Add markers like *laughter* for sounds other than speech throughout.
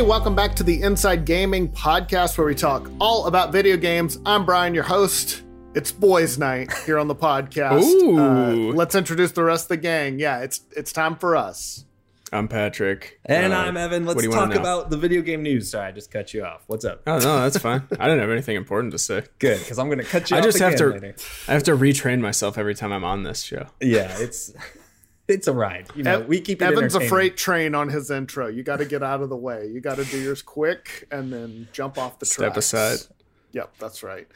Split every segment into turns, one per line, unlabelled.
Hey, welcome back to the Inside Gaming podcast where we talk all about video games. I'm Brian, your host. It's boys' night here on the podcast.
Ooh.
Uh, let's introduce the rest of the gang. Yeah, it's it's time for us.
I'm Patrick.
And
Uh,
I'm Evan. Let's
do you wanna
talk about the video game news. Sorry, I just cut you off. What's up?
Oh no, that's fine. I didn't have anything important to say. *laughs*
Good, because I'm going to cut you
I
off
just have to.
later.
I have to retrain myself every time I'm on this show.
Yeah, it's it's a ride. You know, we keep it
Evan's a freight train on his intro. You got to get out of the way. You got to do yours quick and then jump off the
Step
tracks.
aside.
Yep, that's right.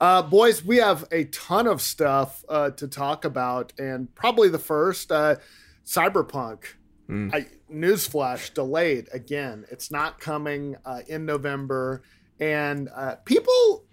Uh, boys, we have a ton of stuff uh, to talk about, and probably the first, uh, Cyberpunk.
Mm.
I, newsflash, delayed again. It's not coming uh, in November, and uh, people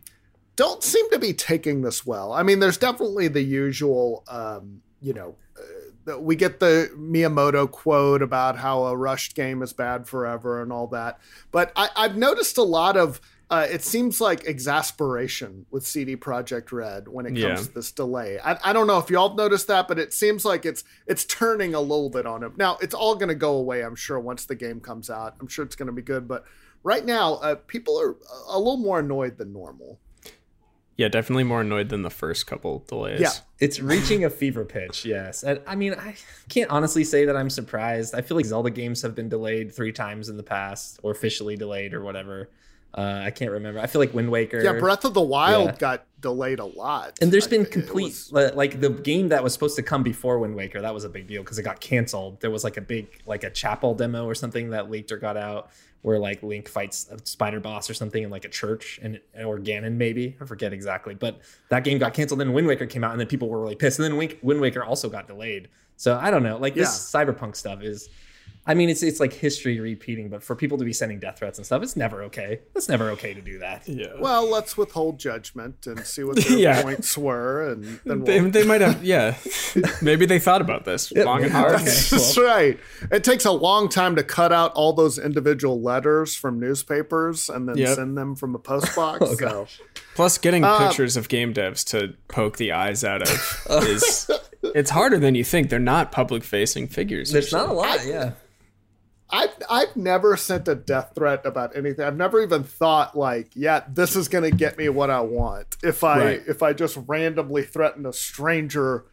don't seem to be taking this well. I mean, there's definitely the usual, um, you know, uh, the- we get the Miyamoto quote about how a rushed game is bad forever and all that. But I, I've noticed a lot of, uh, it seems like exasperation with CD Projekt Red when it comes
Yeah.
to this delay. I, I don't know if y'all have noticed that, but it seems like it's it's turning a little bit on him. Now it's all going to go away, I'm sure, once the game comes out. I'm sure it's going to be good, but right now, uh, people are a little more annoyed than normal.
Yeah, definitely more annoyed than the first couple delays.
Yeah.
It's reaching a fever pitch, yes. And I mean, I can't honestly say that I'm surprised. I feel like Zelda games have been delayed three times in the past, or officially delayed, or whatever. Uh, I can't remember. I feel like Wind Waker.
Yeah, Breath of the Wild
Yeah.
got delayed a lot.
And there's been complete
was-
like the game that was supposed to come before Wind Waker. That was a big deal because it got canceled. There was like a big like a chapel demo or something that leaked or got out where like Link fights a spider boss or something in like a church and or Ganon maybe I forget exactly. But that game got canceled. Then Wind Waker came out and then people were really pissed. And then Wind Waker also got delayed. So I don't know. Like this cyberpunk stuff is. I mean, it's it's like history repeating, but for people to be sending death threats and stuff, it's never okay. It's never okay to do that.
Yeah.
well, let's withhold judgment and see what their *laughs*
Yeah.
points were, and then
They,
we'll.
they might have. Yeah. *laughs* Maybe they thought about this long and *laughs* hard.
Okay.
That's right. It takes a long time to cut out all those individual letters from newspapers and then
Yep.
send them from a post box.
Oh,
so
Plus, getting
Uh,
pictures of game devs to poke the eyes out of is it's harder than you think. They're not public facing figures.
There's not a
usually.
lot, yeah.
I've I've never sent a death threat about anything. I've never even thought like, yeah, this is gonna get me what I want if I
Right.
if I just randomly threaten a stranger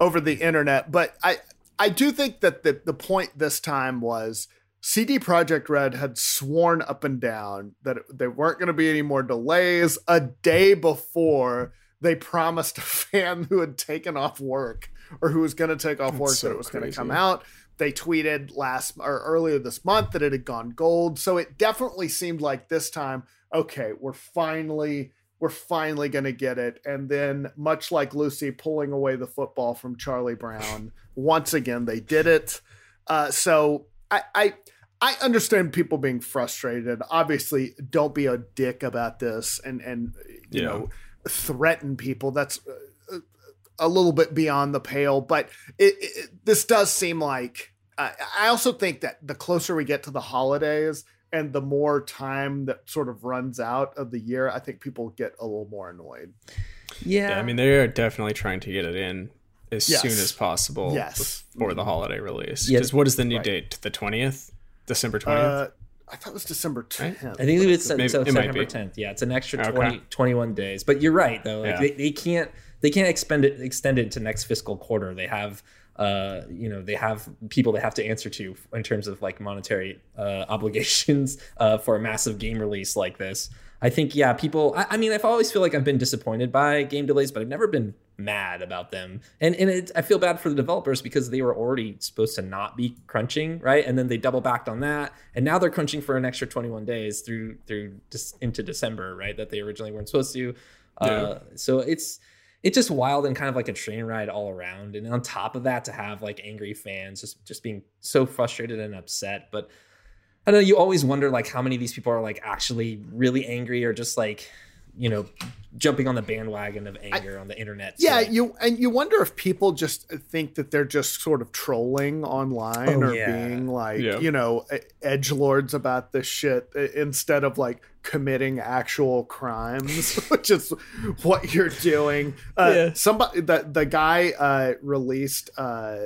over the internet. But I I do think that the the point this time was CD Projekt Red had sworn up and down that there weren't going to be any more delays a day before they promised a *laughs* fan who had taken off work or who was going to take off
That's
work
so
that it was going to come out. They tweeted last or earlier this month that it had gone gold. So it definitely seemed like this time, okay, we're finally we're finally going to get it. And then much like Lucy pulling away the football from Charlie Brown, once again they did it. Uh, so I, I I understand people being frustrated. Obviously, don't be a dick about this and and you
Yeah.
know threaten people. That's uh, a little bit beyond the pale. But it, it, this does seem like. Uh, I also think that the closer we get to the holidays and the more time that sort of runs out of the year, I think people get a little more annoyed.
Yeah.
Yeah, I mean, they are definitely trying to get it in as
Yes.
soon as possible
Yes.
before the holiday release.
Yeah.
Because what is the new
Right.
date? The 20th? December 20th?
Uh, I thought it was December 10th.
I think it's
Maybe-
so
it
September 10th. Yeah, it's an extra
Okay.
20, 21 days. But you're right though. Like
Yeah.
they, they can't they can't expend it extend it to next fiscal quarter. They have uh you know they have people they have to answer to in terms of like monetary uh *laughs* obligations uh for a massive game release like this. I think yeah, people I, I mean I've always feel like I've been disappointed by game delays, but I've never been mad about them. And and it, I feel bad for the developers because they were already supposed to not be crunching, right? And then they double backed on that, and now they're crunching for an extra 21 days through through just into December, right? That they originally weren't supposed to. Uh, so it's it's just wild and kind of like a train ride all around. And on top of that, to have like angry fans just just being so frustrated and upset, but. I don't know. You always wonder like how many of these people are like actually really angry or just like, you know, jumping on the bandwagon of anger on the internet. to,
Yeah,
like-
you and you wonder if people just think that they're just sort of trolling online
Oh,
or
yeah.
being like,
Yeah.
you know, edge lords about this shit instead of like committing actual crimes, *laughs* which is what you're doing. Uh,
Yeah.
Somebody, the the guy uh, released uh,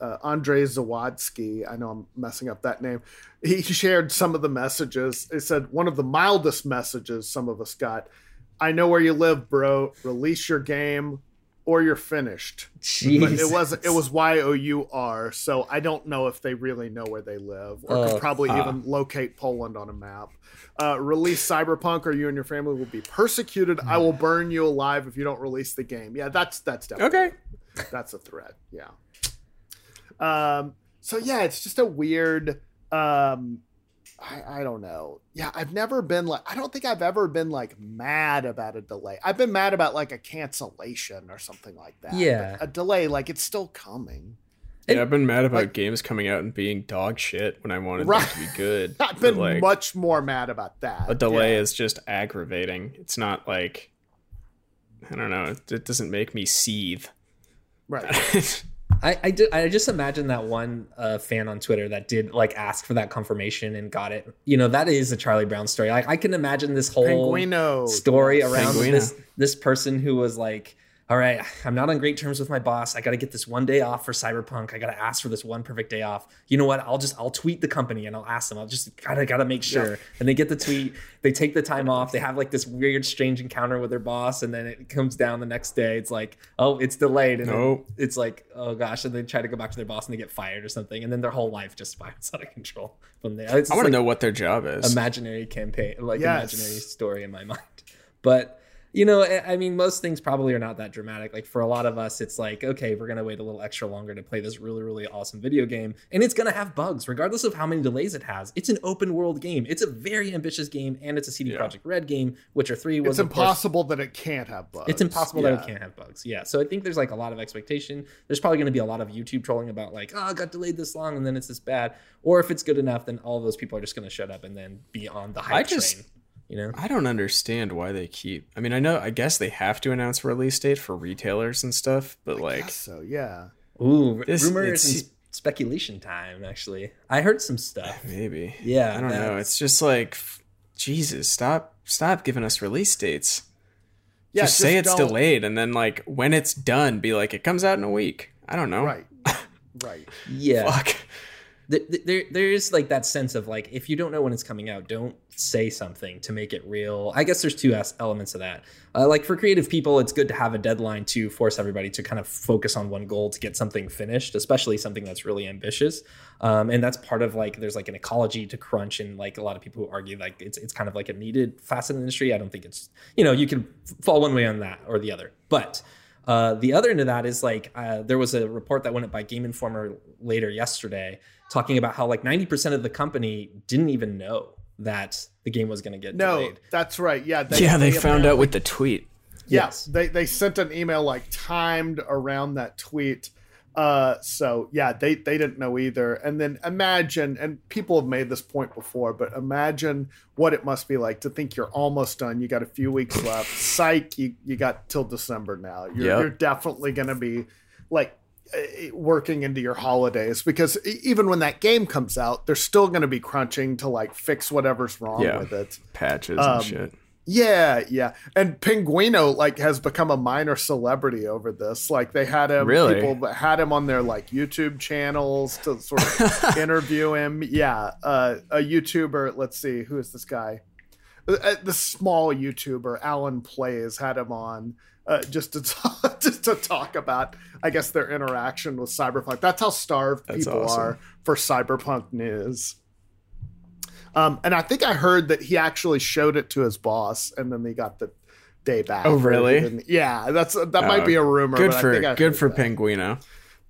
uh, Andre Zawadzki. I know I'm messing up that name. He shared some of the messages. It said one of the mildest messages some of us got. I know where you live, bro. Release your game or you're finished.
Jeez.
It was it was Y O U R, so I don't know if they really know where they live or
Uh,
could probably
ah.
even locate Poland on a map. Uh, release Cyberpunk, or you and your family will be persecuted. I will burn you alive if you don't release the game. Yeah, that's that's definitely
Okay.
that's a threat. Yeah. Um. So yeah, it's just a weird. Um. I, I don't know. Yeah, I've never been like. I don't think I've ever been like mad about a delay. I've been mad about like a cancellation or something like that. but
Yeah.
a delay, like it's still coming.
Yeah, I've been mad about
like-
games coming out and being dog shit when I wanted
Right.
them to be good. *laughs*
I've been
like,
much more mad about that.
a delay
Yeah.
is just aggravating. It's not like I don't know. It, it doesn't make me seethe.
right. *laughs*
I I, did, I just imagine that one uh, fan on Twitter that did like ask for that confirmation and got it. You know, that is a Charlie Brown story. Like I can imagine this whole
Penguino
story around
Penguino.
this this person who was like, "All right, I'm not on great terms with my boss. I got to get this one day off for Cyberpunk. I got to ask for this one perfect day off. You know what? I'll just I'll tweet the company and I'll ask them. I'll just gotta gotta make sure." And they get the tweet. They take the time off. They have like this weird, strange encounter with their boss, and then it comes down the next day. It's like, oh, it's delayed, and
Nope.
it's like, oh gosh, and they try to go back to their boss and they get fired or something, and then their whole life just *laughs* spirals out of control from there. It's
I want to
like-
know what their job is.
imaginary campaign, like
Yes.
imaginary story in my *laughs* mind. But you know, I I mean, most things probably are not that dramatic. Like for a lot of us, it's like, okay, we're gonna wait a little extra longer to play this really, really awesome video game, and it's gonna have bugs, regardless of how many delays it has. It's an open world game. It's a very ambitious game, and it's a CD
Yeah.
Projekt Red game. Witcher Three was
It's
of course-
impossible that it can't have bugs.
it's impossible
Yeah.
that it can't have bugs. Yeah. So I think there's like a lot of expectation. There's probably going to be a lot of YouTube trolling about like, oh, it got delayed this long and then it's this bad. Or if it's good enough, then all those people are just going to shut up and then be on the hype
I just-
train. You know?
I don't understand why they keep. I mean, I know. I guess they have to announce release date for retailers and stuff, but
I
like,
guess so yeah.
Ooh,
This-
rumors
it's-
and s- speculation time. Actually, I heard some stuff. *sighs*
maybe.
Yeah,
I don't know. It's just like, Jesus, stop, stop giving us release dates.
Yeah,
just say it's
don't-
delayed, and then like when it's done, be like, it comes out in a week. I don't know.
Right. *laughs* Right.
Yeah.
Fuck.
Th- th- there there is like that sense of like if you don't know when it's coming out don't say something to make it real. I guess there's two elements of that. Uh, like for creative people it's good to have a deadline to force everybody to kind of focus on one goal to get something finished especially something that's really ambitious. Um, and that's part of like there's like an ecology to crunch and like a lot of people who argue like it's it's kind of like a needed facet of the industry. I don't think it's you know you can fall one way on that or the other. But uh, the other end of that is like uh, there was a report that went up by Game Informer later yesterday talking about how like 90% of the company didn't even know that the game was going to get
No,
delayed.
that's right. Yeah.
yeah, they found out with the tweet.
Yes, they they sent an email like timed around that tweet. Uh, so yeah, they they didn't know either. And then imagine, and people have made this point before, but imagine what it must be like to think you're almost done. You got a few weeks left. Psych, you you got till December now. You're,
Yep.
you're definitely going to be like working into your holidays because even when that game comes out, they're still going to be crunching to like fix whatever's wrong
Yeah.
with it.
Patches
Um,
and shit.
Yeah, yeah. And Pinguino like has become a minor celebrity over this. Like they had him
Really?
people had him on their like YouTube channels to sort of *laughs* interview him. Yeah. Uh, a YouTuber, let's see, who is this guy? Uh, uh, the small YouTuber, Alan Plays, had him on uh, just to talk, *laughs* just to talk about, I guess, their interaction with Cyberpunk. That's how starved
That's
people
awesome.
are for Cyberpunk news. Um, and I think I heard that he actually showed it to his boss, and then they got the day back.
Oh, really?
Yeah, that's that might
Oh,
be a rumor.
Good
but I
for
think I
good for
that.
Pinguino.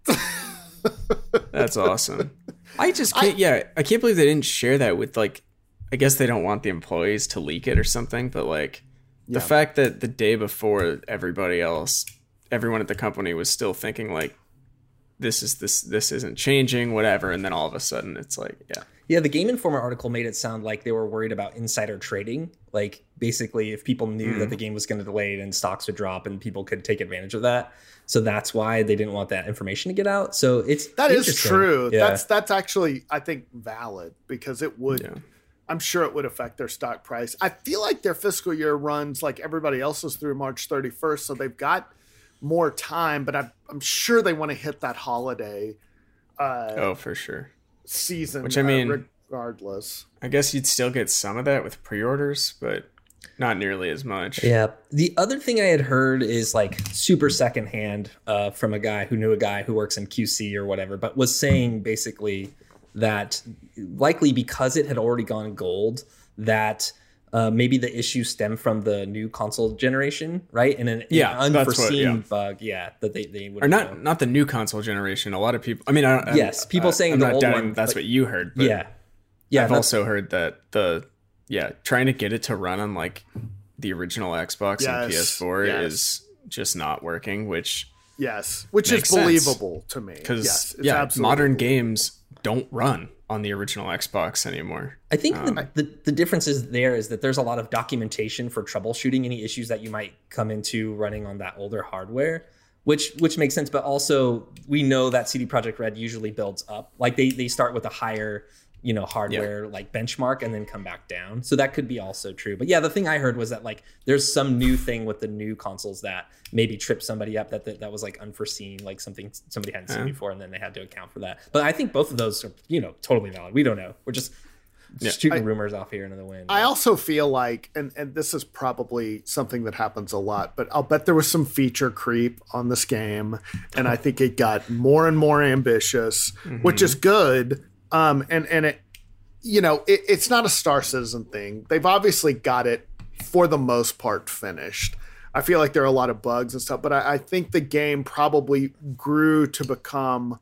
*laughs* That's awesome. I just can't. yeah, I can't believe they didn't share that with like. I guess they don't want the employees to leak it or something. But like,
Yeah.
the fact that the day before everybody else, everyone at the company was still thinking like, this is this this isn't changing, whatever, and then all of a sudden it's like, yeah,
Yeah, the Game Informer article made it sound like they were worried about insider trading. Like basically, if people knew
Mm.
that the game was going to delay, then stocks would drop, and people could take advantage of that. So that's why they didn't want that information to get out. So it's
That is true.
Yeah.
That's that's actually I think valid because it would.
yeah.
I'm sure it would affect their stock price. I feel like their fiscal year runs like everybody else's through March 31st, so they've got more time. But I'm I'm sure they want to hit that holiday uh,
Oh, for sure.
season.
Which, I
uh,
mean-
regardless.
I guess you'd still get some of that with pre-orders, but not nearly as much.
Yeah. The other thing I had heard is like super secondhand uh, from a guy who knew a guy who works in QC or whatever, but was saying basically that likely because it had already gone gold, that uh, maybe the issue stemmed from the new console generation, right? And an,
Yeah,
an
that's what-
unforeseen
yeah.
bug, yeah, that they they would
Or not not the new console generation. A lot of people. I mean, I don't,
Yes,
I'm-
people
uh,
saying
I'm
the
not
old one,
That's
but-
what you heard. But
yeah, yeah.
I've also heard that the yeah trying to get it to run on like the original Xbox and PS4
yes.
is just not working. Which
Yes, which
Makes
is
sense.
believable to me.
because
yes, it's
yeah,
absolutely
modern
believable.
games don't run on the original Xbox anymore.
I think
Um,
the, the, the difference is there is that there's a lot of documentation for troubleshooting any issues that you might come into running on that older hardware, which which makes sense. But also we know that CD Projekt Red usually builds up. Like they they start with a higher you know hardware like benchmark and then come back down. So that could be also true. But yeah, the thing I heard was that like there's some new thing with the new consoles that maybe tripped somebody up that that, that was like unforeseen, like something somebody hadn't seen before, and then they had to account for that. But I think both of those are you know totally valid. We don't know. We're just
Yeah.
shooting
I-
rumors off here into the wind.
I also feel like, and, and this is probably something that happens a lot, but I'll bet there was some feature creep on this game, and I think it got more and more ambitious, which mm-hmm. is good. Um, and and it, you know, it, it's not a Star Citizen thing. They've obviously got it for the most part finished. I feel like there are a lot of bugs and stuff, but I, I think the game probably grew to become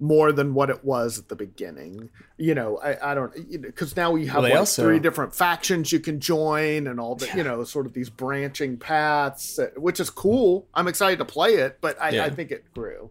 more than what it was at the beginning. You know, I, I don't because now we have
Well,
like
also-
three different factions you can join and all the you know sort of these branching paths, uh, which is cool. I'm excited to play it, but I,
Yeah.
I think it grew.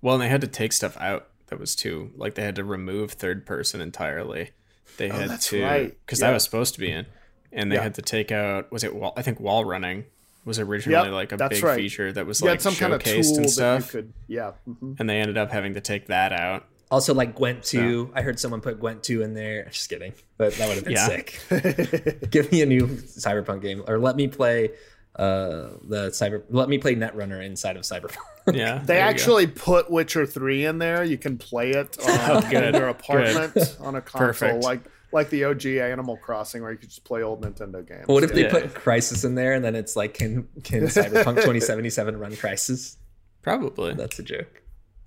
Well, and they had to take stuff out that was too like they had to remove third person entirely. They had
Oh, that's
to
right.
because
Yeah.
that was supposed to be in, and they
Yeah.
had to take out was it wall? I think wall running was originally
Yep,
like a big
right.
feature that was
You
like
had some kind of
showcased
tool
and
that
stuff,
you could, yeah. mhm.
and they ended up having to take that out.
Also, like Gwent 2. I heard someone put Gwent 2 in there. Just kidding. But that would have been
Yeah.
sick. *laughs* Give me a new Cyberpunk game. Or let me play uh the cyber let me play Netrunner inside of Cyberpunk.
Yeah, *laughs*
They
there go.
actually put Witcher Three in there. You can play it *laughs* on
Oh, good,
in your apartment on a console,
Perfect.
like like the OG Animal Crossing, where you could just play old Nintendo games.
what if they
Yeah.
put Crysis in there and then it's like can can *laughs* Cyberpunk 2077 run Crysis?
probably.
That's a joke.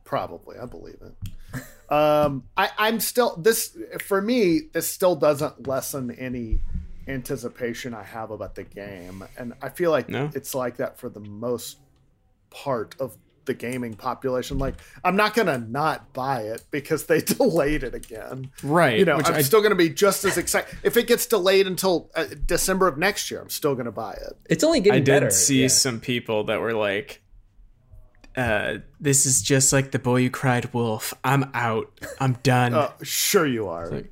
Probably, I believe it. Um, I, I'm still this for me. This still doesn't lessen any anticipation I have about the game, and I feel like
No.
it's like that for the most part of the gaming population. Like, I'm not gonna not buy it because they *laughs* delayed it again.
right.
You know,
which
I'm
I,
still gonna be just as excited if it gets delayed until uh, December of next year. I'm still gonna buy it.
It's only getting
I
better.
I did see
yeah.
some people that were like, uh, "This is just like the boy who cried wolf. I'm out. I'm done."
Uh, sure, you are.
like-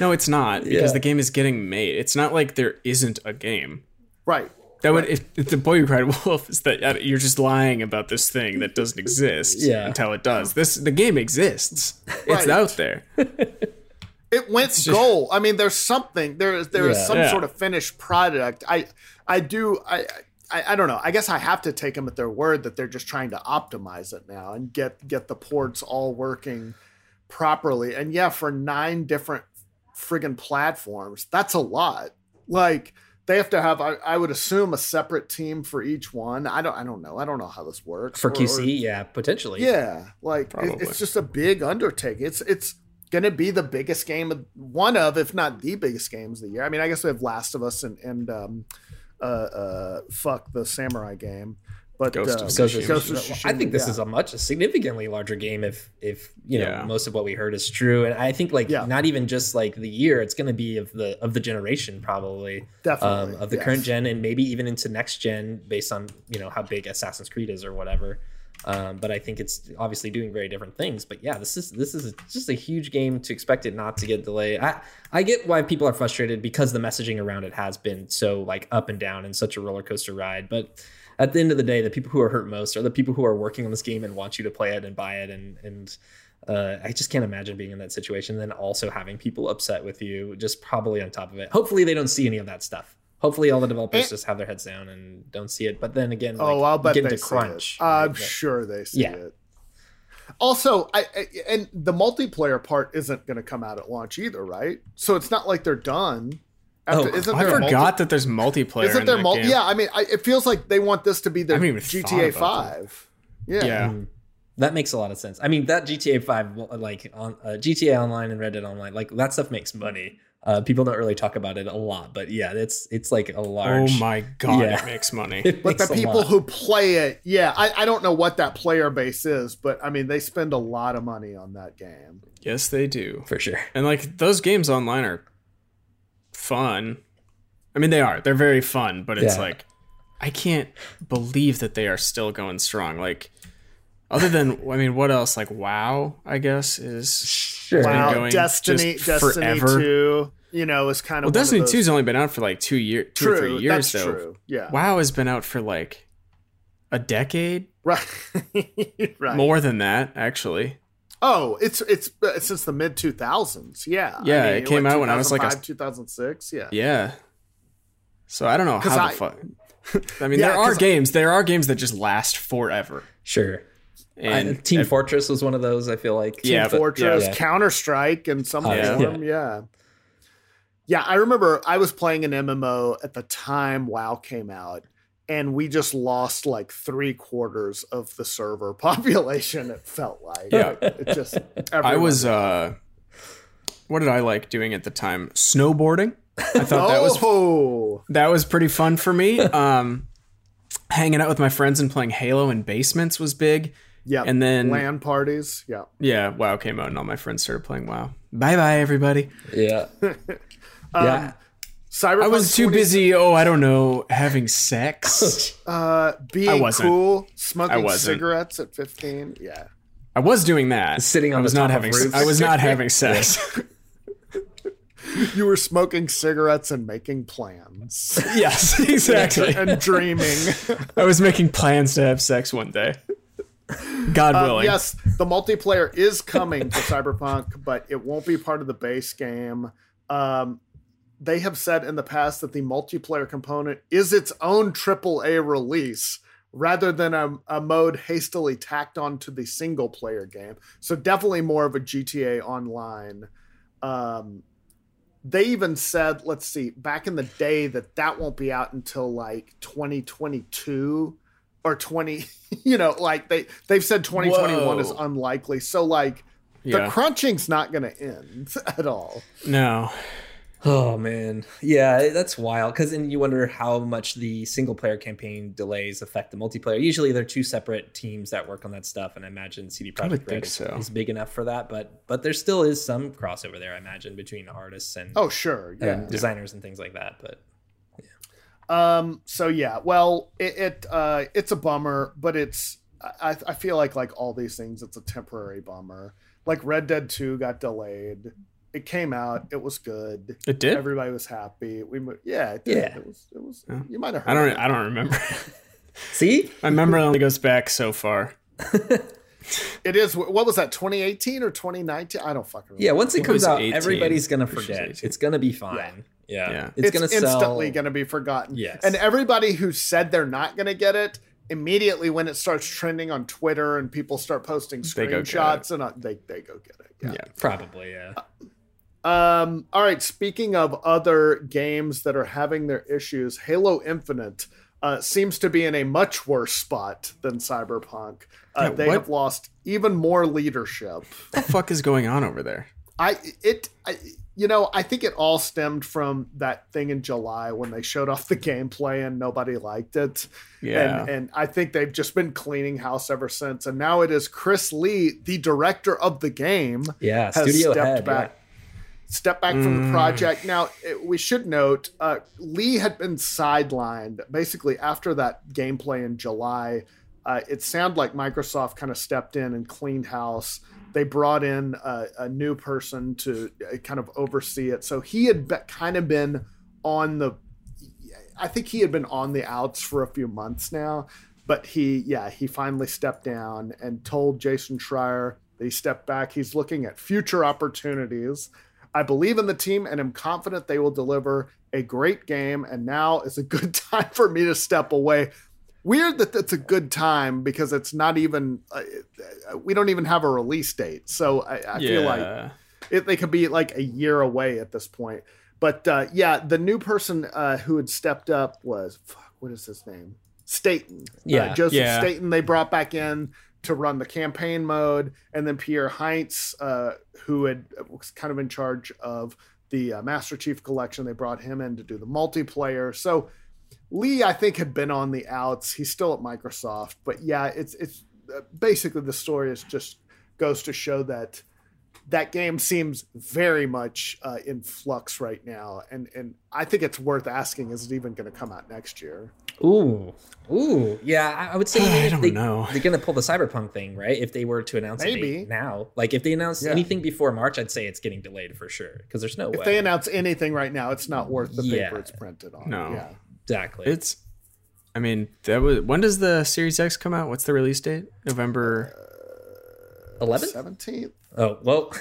No, it's not because
Yeah.
the game is getting made. It's not like there isn't a game.
right.
That would if, if the boy who cried *laughs* wolf is that uh, you're just lying about this thing that doesn't exist *laughs*
Yeah.
until it does. This the game exists. It's
Right.
out there. *laughs*
It went gold. I mean, there's something. There is there is
Yeah.
some
Yeah.
sort of finished product. I I do I, I I don't know. I guess I have to take them at their word that they're just trying to optimize it now and get get the ports all working properly. And yeah, for nine different friggin' platforms, that's a lot. Like they have to have I, I would assume a separate team for each one. I don't I don't know. I don't know how this works.
for QC,
or-
yeah, potentially.
yeah, like it- it's just a big undertaking. It's it's gonna be the biggest game of one of, if not the biggest games of the year. I mean, I guess we have Last of Us and and um, uh, uh, fuck the samurai game, but
Ghost
uh,
of
Ghost of
Ghost of
Tsushima. I think this
yeah.
is a much a significantly larger game if if you know
Yeah.
most of what we heard is true, and I think like
Yeah.
not even just like the year, it's going to be of the of the generation probably um,
definitely
of the
yes.
current gen and maybe even into next gen based on you know how big Assassin's Creed is or whatever. Um, but I think it's obviously doing very different things. But yeah, this is this is just a huge game to expect it not to get delayed. I I get why people are frustrated because the messaging around it has been so like up and down and such a roller coaster ride. But at the end of the day, the people who are hurt most are the people who are working on this game and want you to play it and buy it and and uh, I just can't imagine being in that situation. And then also having people upset with you, just probably on top of it. Hopefully, they don't see any of that stuff. Hopefully, all the developers
And-
just have their heads down and don't see it. But then again,
Oh,
like,
I'll bet
get
they
crunch.
it. I'm
right?
sure they see
Yeah.
it. Also, I, I and the multiplayer part isn't going to come out at launch either, right? So it's not like they're done. After,
Oh,
isn't
I
there a multi-
forgot that there's multiplayer.
Isn't there
that
multi? Yeah, I mean, I, it feels like they want this to be their
haven't even thought
GTA
about that.
Five. Yeah.
Yeah.
That makes a lot of sense. I mean, that GTA Five, like on uh, GTA Online and Red Dead Online, like that stuff makes money. Uh, people don't really talk about it a lot, but yeah, it's it's like a large.
Oh my god,
Yeah.
it makes money. *laughs*
it
But the
makes a
people
lot.
who play it, yeah, I, I don't know what that player base is, but I mean, they spend a lot of money on that game.
yes, they do.
for sure.
And like those games online are fun. I mean, they are. They're very fun, but it's
Yeah.
like I can't believe that they are still going strong. Like other than I mean, what else? Like WoW, I guess is
Sure.
Wow,
going
Destiny, Destiny
forever.
Two, you know, is kind
well,
of one of
Destiny
those-
Two's only been out for like two years, two
true.
or three years
that's
though.
true. Yeah,
WoW has been out for like a decade,
right, *laughs* right.
more than that actually.
Oh, it's it's uh, since the mid two thousands. Yeah,
Yeah, it came out when I was like
two thousand six. Yeah,
Yeah. So I don't know how
I-
the fuck. *laughs* I mean,
Yeah,
there are games. There are games that just last forever.
Sure.
And
I- Team Fortress was one of those. I feel like. Team
but-
Fortress,
yeah.
Counter Strike, in some
Oh, yeah.
form. Yeah. yeah, I remember I was playing an MMO at the time WoW came out, and we just lost like three quarters of the server *laughs* population. It felt like.
Yeah.
Like, it just. *laughs*
I was. uh What did I like doing at the time? Snowboarding. I thought that was
Oh,
that was pretty fun for me. *laughs* Um, hanging out with my friends and playing Halo in basements was big.
yeah.
And then
LAN parties. Yeah.
yeah, WoW came out and all my friends started playing WoW. Bye bye everybody.
Yeah.
Um,
yeah.
Cyberpunk
I was too
20
busy. Oh, I don't know, having sex. *laughs*
Uh, being
wasn't.
cool, smoking
wasn't.
cigarettes at 15. Yeah.
I was doing that.
Sitting on
I was
the
not
top
having.
roofs.
I was not *laughs* having sex. *laughs*
You were smoking cigarettes and making plans
yes, exactly.
and dreaming.
I was making plans to have sex one day. God
Um,
willing.
yes, the multiplayer is coming to Cyberpunk, but it won't be part of the base game. Um, they have said in the past that the multiplayer component is its own AAA release rather than a, a mode hastily tacked onto the single player game. So definitely more of a GTA Online. Um, they even said, let's see, back in the day that that won't be out until like 2022 or 20 *laughs* you know like they they've said 2021 is unlikely so like the crunching's not going to end *laughs* at all
No.
Oh man, yeah, that's wild. Because then you wonder how much the single player campaign delays affect the multiplayer. Usually, they're two separate teams that work on that stuff, and I imagine CD Projekt Red is,
so.
is big enough for that. But but there still is some crossover there, I imagine, between artists and,
oh sure yeah
and designers and things like that. But
um so yeah well it, it uh it's a bummer but it's I, I feel like like all these things it's a temporary bummer like red dead 2 got delayed it came out it was good
It did.
everybody was happy we mo- yeah it did.
Yeah.
it was it was
Yeah.
you might have heard
I don't.
it.
I don't remember. *laughs* *laughs*
see,
My memory only goes back so far. *laughs*
it is what was that 2018 or 2019 i don't fucking remember
yeah, once it
It
comes
was
out,
18.
everybody's gonna forget.
18.
It's gonna be fine. Yeah,
Yeah.
It's,
it's,
gonna
instantly
sell.
going to be forgotten.
Yes.
And everybody who said they're not going to get it, immediately when it starts trending on Twitter and people start posting
They
screenshots and uh, they they go get it. Yeah.
Yeah.
Probably, yeah.
Um all right, speaking of other games that are having their issues, Halo Infinite uh, seems to be in a much worse spot than Cyberpunk. Uh,
Yeah,
they
what-
have lost even more leadership.
What the fuck is going on over there?
I it I, you know I think it all stemmed from that thing in July when they showed off the gameplay and nobody liked it.
Yeah.
And and I think they've just been cleaning house ever since. And now it is Chris Lee, the director of the game,
Yeah,
has
studio
stepped
head.
back. Step back from the project. Now, it, we should note uh, Lee had been sidelined basically after that gameplay in July. Uh, it sounded like Microsoft kind of stepped in and cleaned house. They brought in a, a new person to uh, kind of oversee it. So he had be, kind of been on the, I think he had been on the outs for a few months now. But he, yeah, he finally stepped down and told Jason Schreier that he stepped back. He's looking at future opportunities. I believe in the team and am confident they will deliver a great game. And now is a good *laughs* time for me to step away. weird that it's a good time because it's not even uh, we don't even have a release date. So I, I feel like it, they could be like a year away at this point. But uh, yeah, the new person uh, who had stepped up was fuck, what is his name? Staten.
Yeah.
uh, Joseph
Yeah.
Staten. They brought back in to run the campaign mode, and then Pierre Hintze, uh, who had was kind of in charge of the uh, Master Chief Collection. They brought him in to do the multiplayer. So Lee, I think, had been on the outs. He's still at Microsoft, but yeah, it's it's uh, basically the story is just goes to show that that game seems very much uh, in flux right now, and and I think it's worth asking: is it even going to come out next year?
Ooh, ooh, yeah. I- I would say *sighs*
I don't
they,
know.
They're gonna pull the cyberpunk thing, right? If they were to announce a
Maybe.
now, like if they announce
Yeah.
anything before March, I'd say it's getting delayed for sure because there's no
If
way.
they announce anything right now, it's not worth the
Yeah.
paper it's printed on.
No.
Yeah.
exactly.
It's. I mean, that was when does the Series X come out? What's the release date? November.
Eleven.
Seventeenth.
Oh well,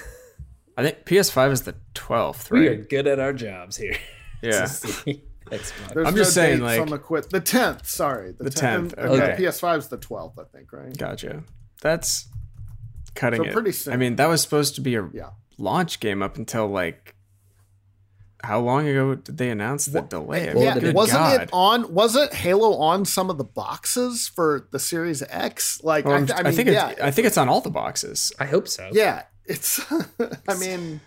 I think PS5 is the 12th, Right?
we are good at our jobs here. *laughs*
Yeah. I'm
no
just saying,
dates
like-
on the quit. The tenth. Sorry,
The 10th,
and- and
okay.
The PS5 is the twelfth, I think. Right.
Gotcha. That's cutting
So
it.
pretty soon.
I mean, that was supposed to be a
Yeah.
launch game up until like. How long ago did they announce the delay? I mean,
Well,
yeah,
good
wasn't
God.
it on? Wasn't Halo on some of the boxes for the Series X? Like,
Well,
I, th- I
I, think
yeah,
it's, I think it's on all the boxes.
I hope so.
yeah. It's. *laughs* I mean,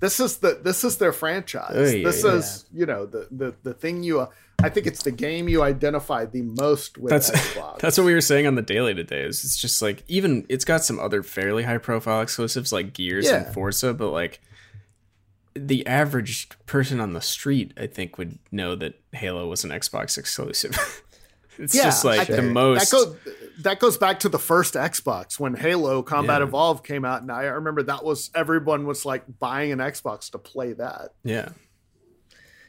this is the this is their franchise.
Oh, yeah,
this
yeah.
is you know the the the thing you. Uh, I think it's the game you identify the most with
That's
Xbox. *laughs*
that's what we were saying on the daily today. Is it's just like even it's got some other fairly high profile exclusives like Gears and Forza, but like the average person on the street, I think, would know that Halo was an Xbox exclusive. *laughs* it's just
I
like the most.
That goes, that goes back to the first Xbox when Halo Combat
Yeah.
Evolved came out, and I remember that was everyone was like buying an Xbox to play that.
yeah,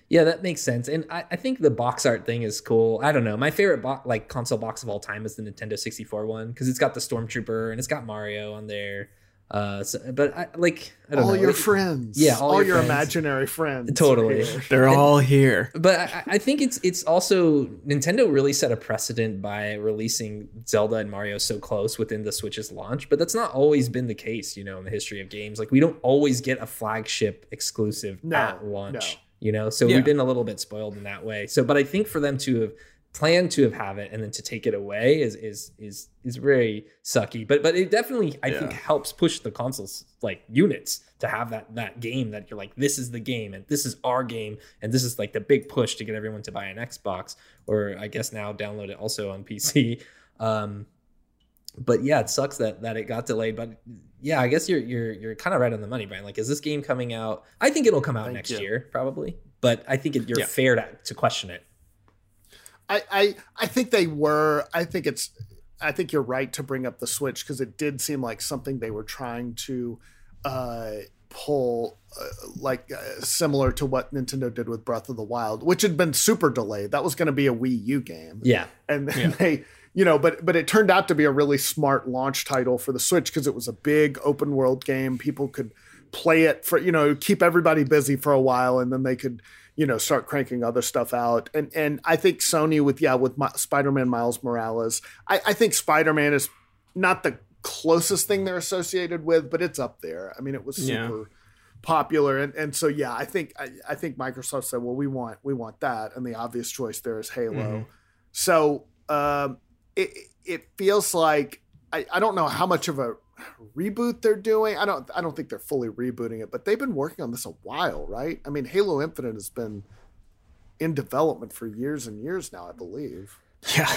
Yeah, that makes sense. And I, I think the box art thing is cool. I don't know. My favorite bo- like console box of all time is the Nintendo 64 one because it's got the Stormtrooper and it's got Mario on there. Uh, so, but I like I don't
all
know.
your
Like,
friends,
Yeah, all
all,
your
your,
friends.
imaginary friends,
Totally.
here. *laughs*
they're all here.
but I, I think it's it's also Nintendo really set a precedent by releasing Zelda and Mario so close within the Switch's launch, but that's not always been the case, you know, in the history of games. Like we don't always get a flagship exclusive
No,
at launch,
no.
you know. So
Yeah.
we've been a little bit spoiled in that way. So, but I think for them to have planned to have have it and then to take it away is is is is very sucky. But but it definitely I think helps push the consoles like units to have that that game that you're like this is the game and this is our game and this is like the big push to get everyone to buy an Xbox or I guess now download it also on PC. *laughs* Um, but yeah, it sucks that that it got delayed. But yeah, I guess you're you're you're kind of right on the money, Brian. Like, is this game coming out? I think it'll come out
Thank
next
you.
year, probably. But I think it, you're
Yeah.
fair to, to question it.
I, I I think they were. I think it's. I think you're right to bring up the Switch because it did seem like something they were trying to uh, pull, uh, like uh, similar to what Nintendo did with Breath of the Wild, which had been super delayed. That was going to be a Wii U game.
Yeah,
and then
Yeah.
they you know but but it turned out to be a really smart launch title for the switch because it was a big open world game people could play it for you know keep everybody busy for a while and then they could you know start cranking other stuff out. And and i think sony with yeah with my, spider-man miles morales I, I think spider-man is not the closest thing they're associated with but it's up there. I mean it was
Yeah.
super popular. And, and so yeah i think I, I think microsoft said well we want we want that. And the obvious choice there is halo.
Mhm.
so um, it it feels like I, I don't know how much of a reboot they're doing. I don't I don't think they're fully rebooting it, but they've been working on this a while, right? I mean, Halo Infinite has been in development for years and years now, I believe.
Yeah,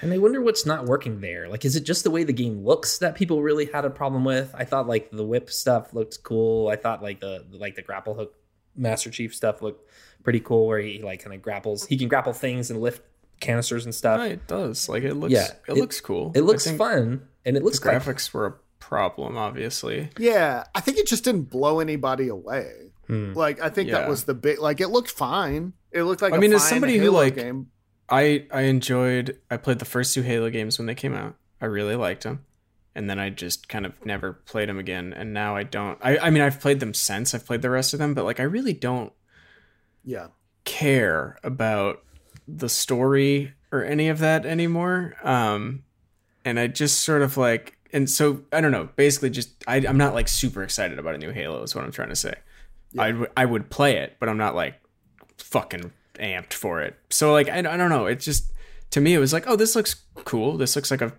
and I wonder what's not working there. Like, is it just the way the game looks that people really had a problem with? I thought like the whip stuff looked cool. I thought like the like the grapple hook Master Chief stuff looked pretty cool, where he like kind of grapples. He can grapple things and lift canisters and stuff.
Right, it does. Like it looks.
Yeah,
it,
it-
looks cool.
It looks
think
fun and it
The
looks quite
graphics were a problem, obviously.
Yeah, I think it just didn't blow anybody away.
Hmm.
Like I think
Yeah.
that was the big like it looked fine. It looked like
I
a
mean, as
fine
somebody who, like,
game.
I I enjoyed. I played the first two Halo games when they came out. I really liked them, and then I just kind of never played them again. And now I don't. I I mean, I've played them since. I've played the rest of them, but like I really don't
Yeah.
care about the story or any of that anymore. Um, and I just sort of like, and so I don't know. Basically, just I, I'm not like super excited about a new Halo. Is what I'm trying to say. I w- I would play it, but I'm not like fucking amped for it. So like I, I don't know. It just to me it was like, oh, this looks cool. This looks like a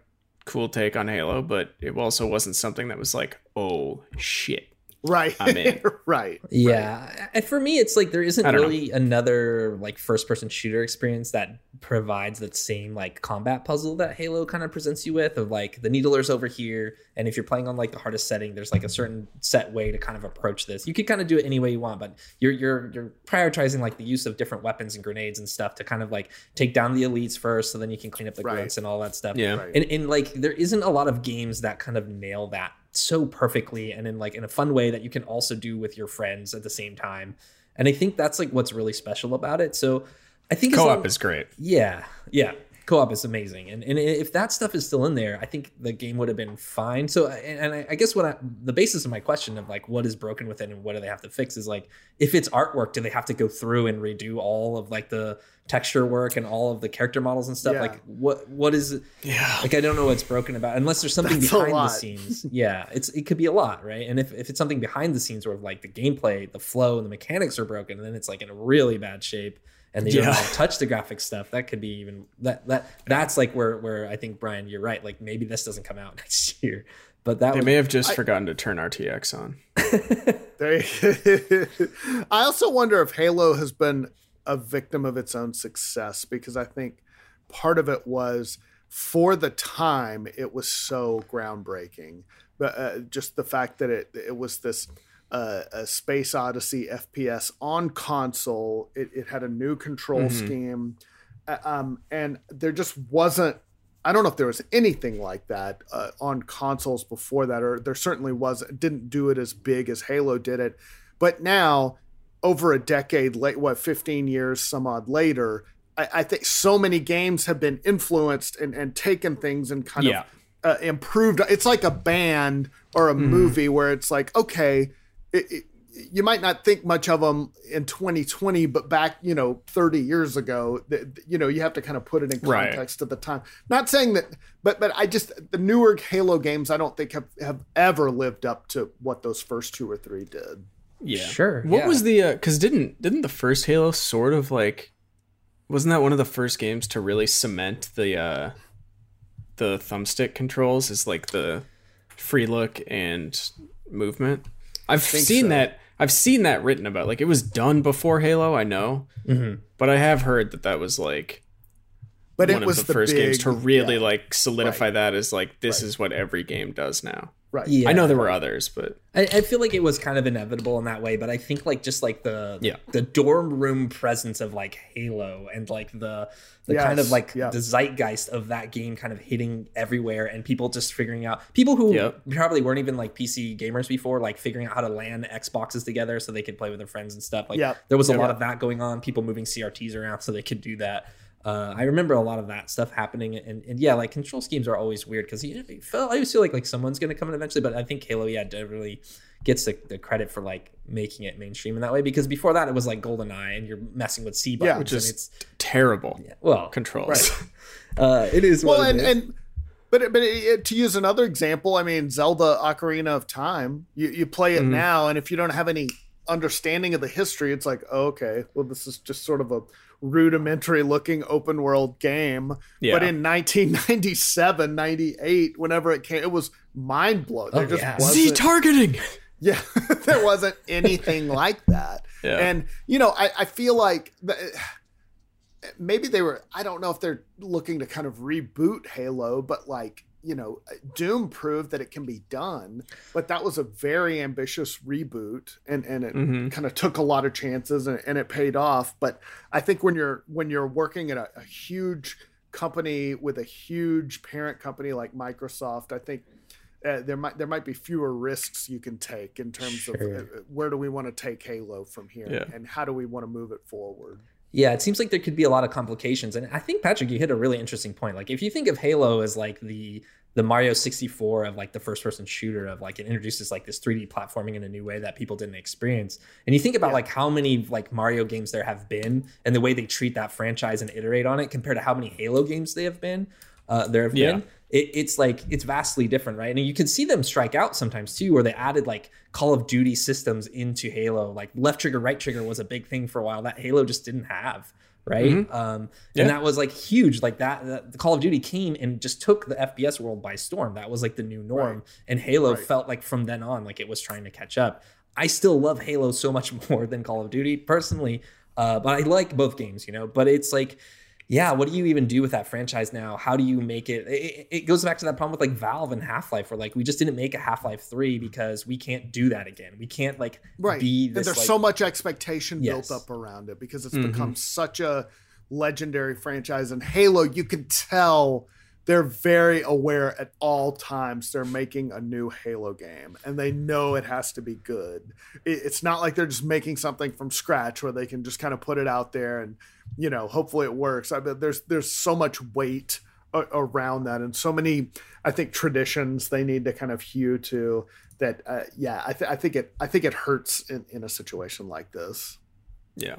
cool take on Halo, but it also wasn't something that was like, oh shit.
Right.
I'm in. *laughs*
right.
Yeah, and for me, it's like there isn't
I don't
really another like first-person shooter experience that provides that same like combat puzzle that Halo kind of presents you with. Of like the needlers over here, and if you're playing on like the hardest setting, there's like a certain set way to kind of approach this. You could kind of do it any way you want, but you're you're you're prioritizing like the use of different weapons and grenades and stuff to kind of like take down the elites first, so then you can clean up the
Right.
grunts and all that stuff.
Yeah.
Right.
and, and like there isn't a lot of games that kind of nail that so perfectly and in like in a fun way that you can also do with your friends at the same time. And i think that's like what's really special about it. So i think
Co-op
long-
is great.
yeah yeah co-op is amazing and, and if that stuff is still in there i think the game would have been fine so and, and I, I guess what I, the basis of my question of like what is broken with it and what do they have to fix is like if it's artwork do they have to go through and redo all of like the texture work and all of the character models and stuff
Yeah.
like what what is
Yeah.
like I don't know what's broken about unless there's something
That's
behind the scenes. *laughs* Yeah, it's it could be a lot, right? And if, if it's something behind the scenes where like the gameplay, the flow, and the mechanics are broken, then it's like in a really bad shape, and they don't
Yeah.
touch the graphic stuff. That could be even that that that's like where where I think Brian, you're right. Like maybe this doesn't come out *laughs* next year, but that
They
would,
may have just forgotten to turn RTX on. *laughs*
They, *laughs* I also wonder if Halo has been a victim of its own success because I think part of it was for the time it was so groundbreaking, but uh, just the fact that it it was this. Uh, a Space Odyssey FPS on console. It, it had a new control
Mhm.
scheme, um, and there just wasn't I don't know if there was anything like that uh, on consoles before that, or there certainly was. It didn't do it as big as Halo did it, but now, over a decade late, what fifteen years, some odd later, I, I think so many games have been influenced and, and taken things and kind
Yeah.
of uh, improved. It's like a band or a movie where it's like, okay, it, it, you might not think much of them in 2020, but back, you know, 30 years ago, th- th- you know, you have to kind of put it in
Right.
context of the time. Not saying that, but but I just the newer Halo games, I don't think have, have ever lived up to what those first two or three did.
Yeah.
Sure,
What
yeah.
was the uh cuz didn't didn't the first Halo sort of like wasn't that one of the first games to really cement the uh the thumbstick controls is like the free look and movement? I've seen
so.
that I've seen that written about. Like it was done before Halo, I know,
Mhm.
but I have heard that that was like
But
one
it was
of the,
the
first
big,
games to really
yeah,
like solidify
Right.
that as like this
Right.
is what every game does now.
Right.
Yeah.
I know there were others, but
I, I feel like it was kind of inevitable in that way, but I think like just like the
Yeah.
the dorm room presence of like Halo and like the the kind of like
yeah.
the zeitgeist of that game kind of hitting everywhere and people just figuring out people who
Yep.
probably weren't even like PC gamers before, like figuring out how to LAN Xboxes together so they could play with their friends and stuff. Like
Yep.
there was a
Yep.
lot of that going on. People moving CRTs around so they could do that. Uh, I remember a lot of that stuff happening, and, and yeah, like control schemes are always weird because you, know, you feel, I always feel like like someone's gonna come in eventually, but I think Halo, yeah, definitely gets the, the credit for like making it mainstream in that way because before that it was like GoldenEye and you're messing with C buttons,
Yeah,
and
which is
it's
terrible
well,
controls.
Right. *laughs*
uh, it is
Well,
what it
and,
is.
and but but it, to use another example, I mean, Zelda: Ocarina of Time. You you play it
Mhm.
now, and if you don't have any understanding of the history, it's like, oh, okay, well, this is just sort of a rudimentary looking open world game.
Yeah.
But in 1997, 98, whenever it came, it was mind blowing. There
Oh,
just
yeah.
wasn't,
Z targeting. *laughs*
yeah, *laughs* there wasn't anything *laughs* like that.
Yeah.
And you know, I, I feel like the, maybe they were. I don't know if they're looking to kind of reboot Halo, but like you know, Doom proved that it can be done. But that was a very ambitious reboot, and and it
Mhm.
kind of took a lot of chances, and, and it paid off. But I think when you're when you're working at a, a huge company with a huge parent company like Microsoft, I think uh, there might there might be fewer risks you can take in terms
Sure.
of uh, where do we want to take Halo from here
Yeah.
and how do we want to move it forward.
Yeah, it seems like there could be a lot of complications. And I think Patrick, you hit a really interesting point. Like if you think of Halo as like the the Mario 64 of like the first person shooter of like it introduces like this 3D platforming in a new way that people didn't experience. And you think about
Yeah.
like how many like Mario games there have been and the way they treat that franchise and iterate on it compared to how many Halo games they have been. Uh, there have
Yeah.
been. It, it's like it's vastly different, right? And you can see them strike out sometimes too, where they added like Call of Duty systems into Halo. Like left trigger, right trigger was a big thing for a while that Halo just didn't have, right? Um,
Yeah.
and that was like huge. Like that, that, the Call of Duty came and just took the FPS world by storm. That was like the new norm,
Right.
and Halo
Right.
felt like from then on, like it was trying to catch up. I still love Halo so much *laughs* more than Call of Duty personally, uh, but I like both games, you know. But it's like, yeah, what do you even do with that franchise now? How do you make it? It, it goes back to that problem with like Valve and Half Life, where like we just didn't make a Half Life three because we can't do that again. We can't like
right
be
and
this
there's
like,
so much expectation
Yes.
built up around it because it's
Mhm.
become such a legendary franchise and halo you can tell they're very aware at all times they're making a new halo game and they know it has to be good. It's not like they're just making something from scratch where they can just kind of put it out there and you know hopefully it works. I there's there's so much weight a- around that and so many i think traditions they need to kind of hew to that uh, yeah I, th- I think it i think it hurts in, in a situation like this.
Yeah.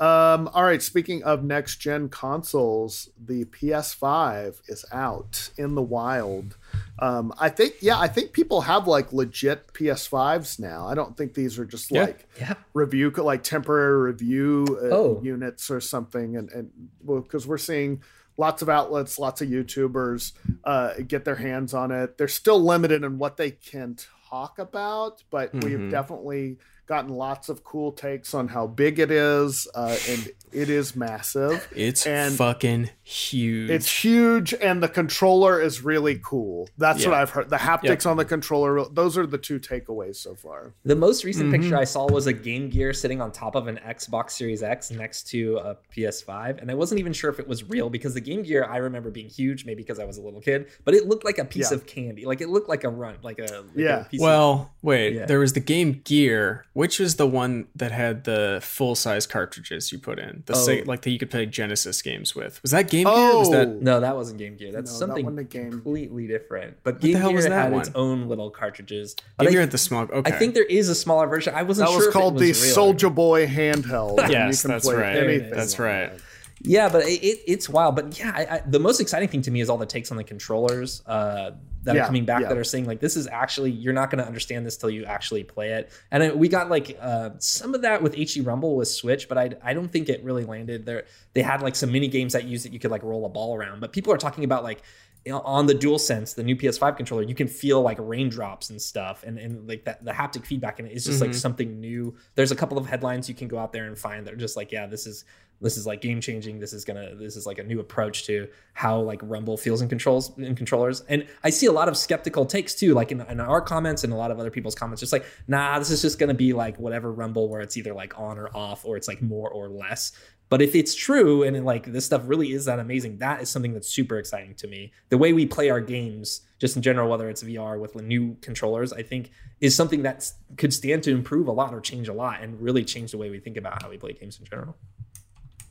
Um all right speaking of next gen consoles the ps5 is out in the wild um i think yeah i think people have like legit ps5s now i don't think these are just
Yeah.
like
yeah,
review like temporary review uh,
Oh.
units or something and and because we're seeing lots of outlets lots of youtubers uh, get their hands on it they're still limited in what they can talk about but we've
Mhm.
definitely gotten lots of cool takes on how big it is uh, and it is massive *laughs*
It's
And-
fucking huge.
it's huge and the controller is really cool that's what i've heard the haptics on the controller those are the two takeaways so far
The most recent
Mhm.
picture I saw was a Game Gear sitting on top of an Xbox Series X next to a PS5, and I wasn't even sure if it was real because the Game Gear I remember being huge, maybe because I was a little kid, but it looked like a piece
Yeah.
of candy, like it looked like a run, like a like
Yeah.
A piece of,
well, wait.
Yeah.
There was the Game Gear, which was the one that had the full size cartridges you put in, the
Oh.
sa- like that you could play Genesis games with. Was that Game Gear? or Was that
Oh.
no, that wasn't Game Gear. That's
No,
something
wasn't a game.
completely different. But
the
Game
hell
Gear
was that
had its own little cartridges. But
Game
I,
Gear had the small? Okay,
I think there is a smaller version. I wasn't
that
sure That
was
if it
called the. Soldier Boy handheld.
Yes, that's right.
anything
That's
on
right.
that.
Yeah, but it, it, it's wild. But yeah, I, I, the most exciting thing to me is all the takes on the controllers uh, that
Yeah,
are coming back
yeah.
that are saying like this is actually you're not going to understand this till you actually play it. And it, we got like uh, some of that with HD Rumble with Switch, but I I don't think it really landed there. They had like some mini games that used it. You could like roll a ball around, but people are talking about like you know, on the DualSense, the new PS5 controller, you can feel like raindrops and stuff, and and like that the haptic feedback in it is just like
Mhm.
something new. There's a couple of headlines you can go out there and find that are just like, yeah, this is this is like game changing. This is gonna this is like a new approach to how like Rumble feels in controls in controllers. And I see a lot of skeptical takes too, like in, in our comments and a lot of other people's comments, just like, nah, this is just gonna be like whatever Rumble where it's either like on or off or it's like more or less. But if it's true and like this stuff really is that amazing, that is something that's super exciting to me. The way we play our games, just in general, whether it's VR with new controllers, I think is something that could stand to improve a lot or change a lot and really change the way we think about how we play games in general.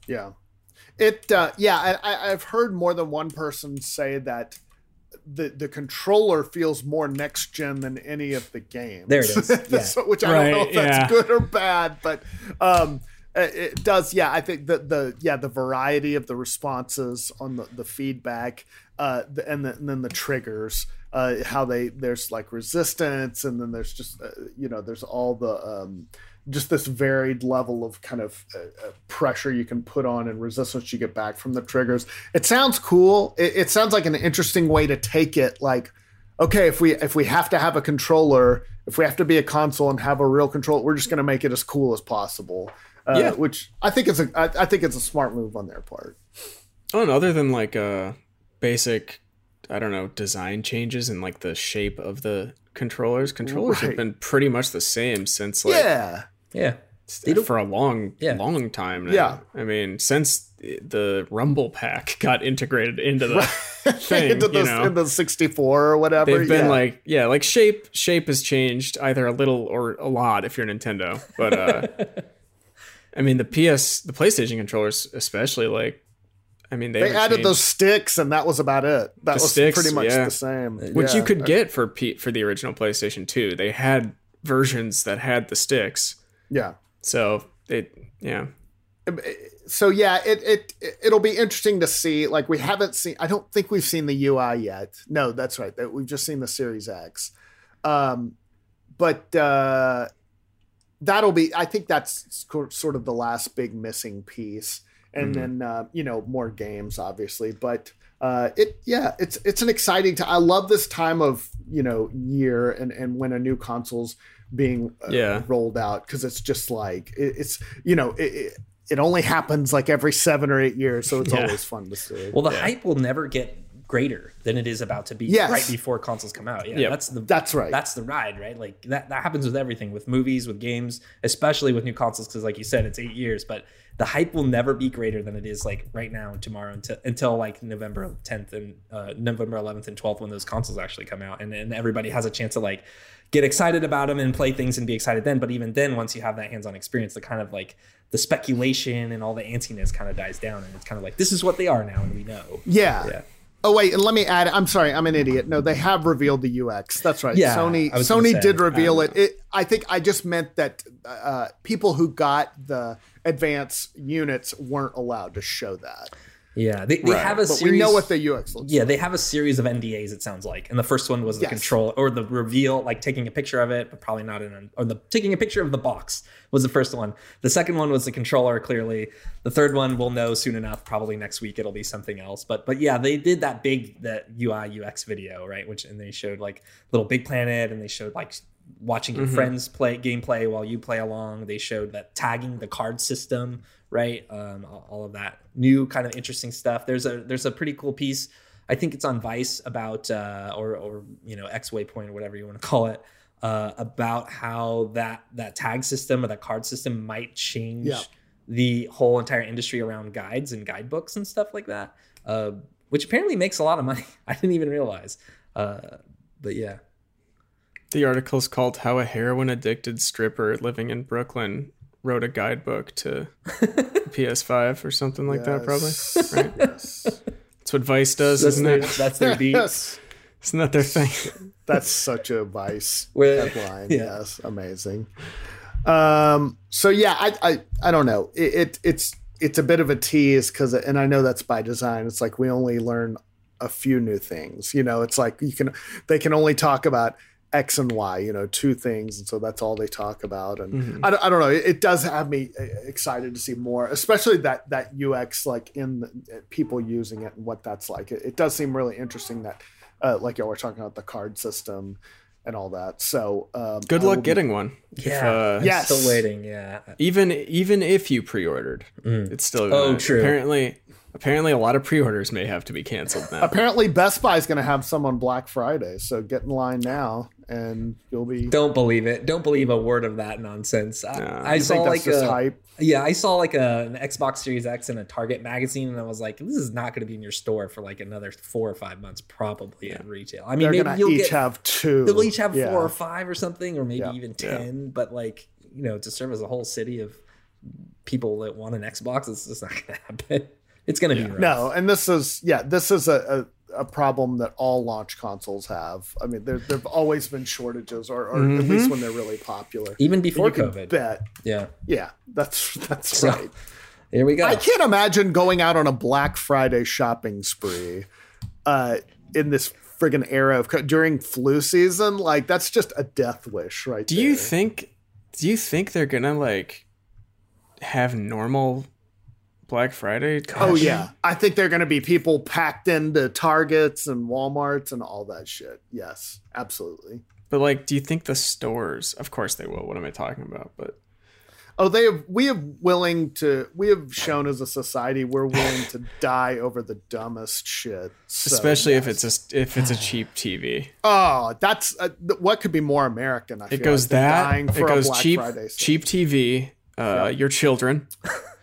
Yeah, it. Uh, yeah, I, I, I've heard more than one person say that the the controller feels more next gen than any of the games.
There it is, *laughs* yeah.
So- which I don't know if that's
yeah.
good or bad, but um, it it does. Yeah, I think the the yeah the variety of the responses on the the feedback, uh, the, and, the, and then the triggers. Uh, how they there's like resistance and then there's just uh, you know there's all the um, just this varied level of kind of uh, uh, pressure you can put on and resistance you get back from the triggers. It sounds cool. It, it sounds like an interesting way to take it. Like, okay, if we if we have to have a controller, if we have to be a console and have a real controller, we're just going to make it as cool as possible. Uh,
Yeah.
Which I think is a I, I think it's a smart move on their part.
Oh, and other than like uh basic, I don't know, design changes and like the shape of the controllers, controllers
Right.
have been pretty much the same since like
yeah.
Yeah.
s-
They don't-
for a long,
Yeah.
long time now.
Yeah.
I mean, since the Rumble Pack *laughs* got integrated into the *laughs* thing,
into the,
you know,
in the 64 or whatever.
they've been
yeah.
like, yeah, like shape shape has changed either a little or a lot if you're Nintendo, but uh *laughs* I mean the PS the PlayStation controllers especially like I mean, they,
They added
changed-
those sticks, and that was about it. That
The
was
sticks,
pretty much
yeah.
the same.
which you
Yeah.
could get for P- for the original PlayStation 2. They had versions that had the sticks.
Yeah.
So it yeah.
so yeah, it it it'll be interesting to see. Like we haven't seen. I don't think we've seen the UI yet. No, that's right. That we've just seen the Series X. Um, but uh, that'll be. I think that's sort of the last big missing piece, and then uh, you know more games, obviously. But uh, it yeah, it's it's an exciting time. I love this time of you know year and and when a new console's being uh,
Yeah.
rolled out because it's just like it, it's you know it, it it only happens like every seven or eight years, so it's
Yeah.
always fun to see.
Well, the
Yeah.
hype will never get greater than it is about to be
Yes.
right before consoles come out. Yeah,
Yep.
that's the
That's right.
That's the ride, right? Like that that happens with everything, with movies, with games, especially with new consoles because like you said it's 8 years, but the hype will never be greater than it is like right now and tomorrow until until like November 10th and uh, November 11th and 12th when those consoles actually come out and and everybody has a chance to like get excited about them and play things and be excited then, but even then once you have that hands-on experience the kind of like the speculation and all the antsiness kind of dies down and it's kind of like this is what they are now and we know.
yeah.
Yeah.
Oh wait, and let me add. I'm sorry, I'm an idiot. No, they have revealed the UX. That's right.
Yeah,
Sony
I was gonna
Sony
say,
did reveal it. It. I think I just meant that uh, people who got the advanced units weren't allowed to show that.
Yeah, they, they
Right.
have a
But
series
we know what the UX looks.
Yeah, they have a series of NDAs. It sounds like, and the first one was the
Yes.
control or the reveal, like taking a picture of it, but probably not in an or the taking a picture of the box was the first one. The second one was the controller. Clearly, the third one we'll know soon enough. Probably next week it'll be something else. But but yeah, they did that big that UI UX video right, which and they showed like little Big Planet, and they showed like watching your mm-hmm. friends play gameplay while you play along. They showed that tagging the card system, right? Um, all of that new kind of interesting stuff. There's a there's a pretty cool piece. I think it's on Vice about uh, or or you know X Waypoint or whatever you want to call it uh, about how that that tag system or that card system might change
Yeah.
the whole entire industry around guides and guidebooks and stuff like that. Uh, which apparently makes a lot of money. *laughs* I didn't even realize. Uh, but yeah.
The article's called How a Heroin Addicted Stripper Living in Brooklyn Wrote a Guidebook to *laughs* PS5 or something like that, probably. Right?
Yes.
That's what Vice does,
That's
isn't
their,
it?
that's their beat.
yes.
Isn't that their thing?
That's such a vice headline.
yeah.
Yes, amazing. Um. So yeah, I I, I don't know. It, it it's it's a bit of a tease because, and I know that's by design. It's like we only learn a few new things. You know, it's like you can they can only talk about X and Y. You know, two things, and so that's all they talk about. And
Mhm.
I, don't, I don't know. It, it does have me uh, excited to see more, especially that that UX like in the, people using it and what that's like. It, it does seem really interesting that, uh, like y'all were talking about the card system and all that. So um,
Good
I will
luck
be-
getting one. If,
Yeah.
uh,
Yes.
Still waiting. Yeah.
even even if you pre-ordered,
Mm.
it's still
Oh,
gonna-
true.
Apparently, apparently, a lot of pre-orders may have to be canceled now.
Apparently, Best Buy is going to have some on Black Friday, so get in line now, and you'll be.
Don't believe it. Don't believe a word of that nonsense. I,
Nah.
I
I
saw like a,
hype.
Yeah, I saw like a, an Xbox Series X in a Target magazine, and I was like, "This is not going to be in your store for like another four or five months, probably in retail." I mean,
They're
maybe
going
you'll
to each
get
have two.
they'll each have
Yeah.
four or five or something, or maybe
Yeah.
even
Yeah.
ten. But like, you know, to serve as a whole city of people that want an Xbox, it's just not going to happen. *laughs* It's going to be rough.
No, and this is yeah, this is a, a, a problem that all launch consoles have. I mean, there there've always been shortages, or, or at
Mhm.
least when they're really popular.
even before COVID.
bet,
Yeah,
yeah, that's that's
So-
right.
here we go.
I can't imagine going out on a Black Friday shopping spree uh, in this friggin' era of co- during flu season. Like that's just a death wish, right?
Do you think? Do you think they're gonna like have normal Black Friday?
Oh yeah, I think they're going to be people packed into Targets and WalMarts and all that shit. Yes, absolutely.
But like, do you think the stores? Of course they will. What am I talking about? But
Oh, they have. We have willing to. We have shown as a society we're willing to die over the dumbest shit. So,
especially if it's a if it's a cheap TV,
Oh, that's uh, what could be more American. I
it goes
like,
that
dying
it goes cheap
Friday
cheap TV, uh, your children, *laughs*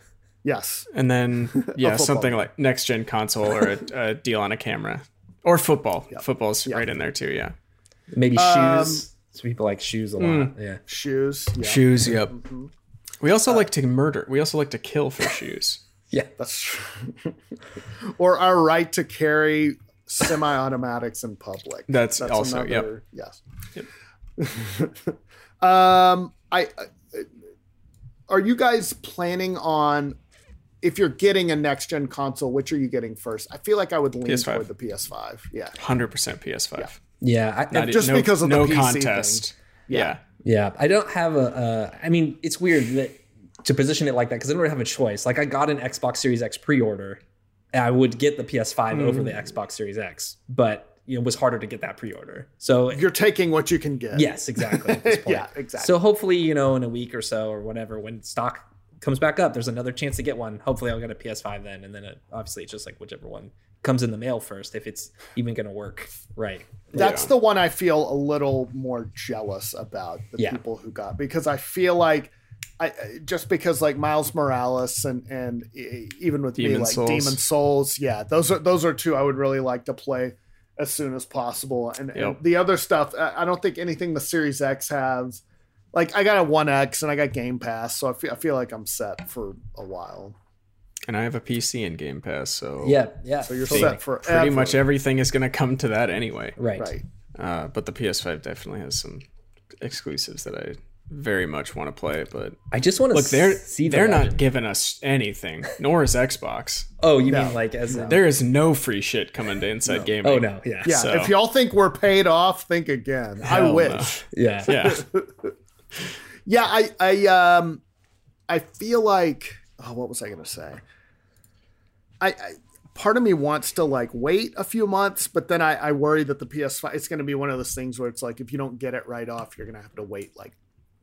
Yes,
and then *laughs* yeah, something like next gen console or a, a deal on a camera or football. Football's
Yep.
right in there too. Yeah,
Maybe
Um,
shoes. So people like shoes a lot.
Mm.
Yeah.
shoes. Yeah.
shoes. Yep.
Mhm.
We also like to murder. We also like to kill for shoes. *laughs*
Yeah.
That's true. *laughs* or our right to carry semi-automatics in public.
That's also- yep.
yes. um, I, I are you guys planning on if you're getting a next gen console, which are you getting first? I feel like I would lean
PS5.
toward the PS5. Yeah.
Hundred percent PS5.
Yeah, I,
Not-
Just
no,
because of the PC
contest. Yeah.
Yeah, I don't have a. Uh, I mean, it's weird that to position it like that because I don't really have a choice. Like, I got an Xbox Series X pre-order. And I would get the PS5 over the Xbox Series X, but you know, it was harder to get that pre-order. So
You're taking what you can get.
yes, exactly. at this *laughs* point.
yeah, exactly.
So hopefully, you know, in a week or so or whatever, when stock comes back up, there's another chance to get one. Hopefully, I'll get a PS5 then, and then it, obviously it's just like whichever one comes in the mail first, if it's even going to work right.
That's
Yeah.
the one I feel a little more jealous about the
Yeah.
people who got because I feel like I I- just because like Miles Morales and and e- even with me
Demon
like
Souls.
Demon Souls, yeah, those are those are two I would really like to play as soon as possible. And, and the other stuff, I I don't think anything the Series X has. Like I got a One X and I got Game Pass, so I feel I feel like I'm set for a while.
And I have a PC in Game Pass, so
Yeah, yeah.
So you're
totally.
set for
pretty much everything is going to come to that anyway.
right.
right.
Uh, but the PS5 definitely has some exclusives that I very much want to play. But
I just want to
look, they're
see.
they're not
legend.
giving us anything, nor is Xbox.
Oh, you
No.
mean like as a,
There is no free shit coming to Inside Gaming.
Oh no, yeah,
Yeah,
So-
if y'all think we're paid off, think again. I
Hell no.
wish.
yeah,
Yeah, *laughs*
Yeah, I I um I feel like oh what was I gonna say? I, I part of me wants to like wait a few months, but then I, I worry that the PS5 it's gonna be one of those things where it's like if you don't get it right off, you're gonna have to wait like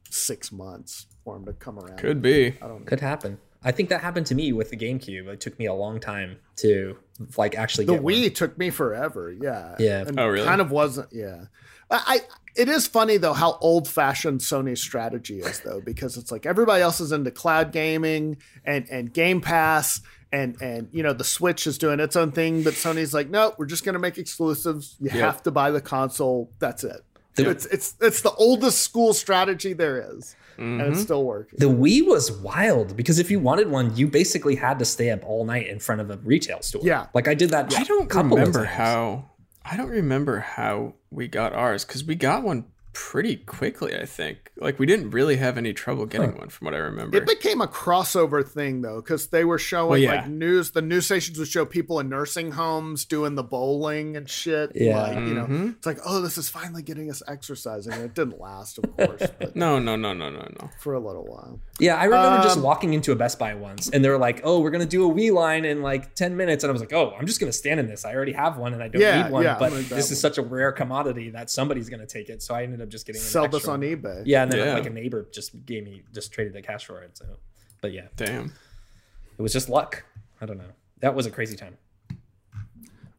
six months for them to come around.
could be.
I don't know.
could happen. I think that happened to me with the GameCube. It took me a long time to like actually
The
get one.
Wii took me forever. Yeah.
Yeah.
And
Oh, really?
Kind of wasn't. Yeah. I. I it is funny though how old fashioned Sony's strategy is though because it's like everybody else is into cloud gaming and and Game Pass and and you know the Switch is doing its own thing but Sony's like no we're just gonna make exclusives you
Yep.
have to buy the console that's it
The-
it's it's it's the oldest school strategy there is and
Mm-hmm.
it's still working
The Wii was wild because if you wanted one, you basically had to stay up all night in front of a retail store.
Yeah.
like I did that.
I don't
couple of
remember
times.
how. I don't remember how we got ours because we got one pretty quickly. I think like we didn't really have any trouble getting one from what I remember.
It became a crossover thing though, because they were showing
Well, yeah.
like news. The news stations would show people in nursing homes doing the bowling and shit.
Yeah.
like, you know,
Mhm.
it's like, oh, this is finally getting us exercising. And it didn't last, of course, *laughs* but
no, no, no, no, no, no.
for a little while.
Yeah, I remember just
Um,
walking into a Best Buy once, and they were like, "Oh, we're gonna do a Wii line in like ten minutes," and I was like, "Oh, I'm just gonna stand in this. I already have one, and I don't
Yeah,
need one.
yeah,
but
gonna grab
this is such a rare commodity that somebody's gonna take it." So I ended up just getting an
Sell this on eBay.
Yeah, and then
Yeah.
like a neighbor just gave me just traded the cash for it. So, but yeah,
Damn.
it was just luck. I don't know. That was a crazy time.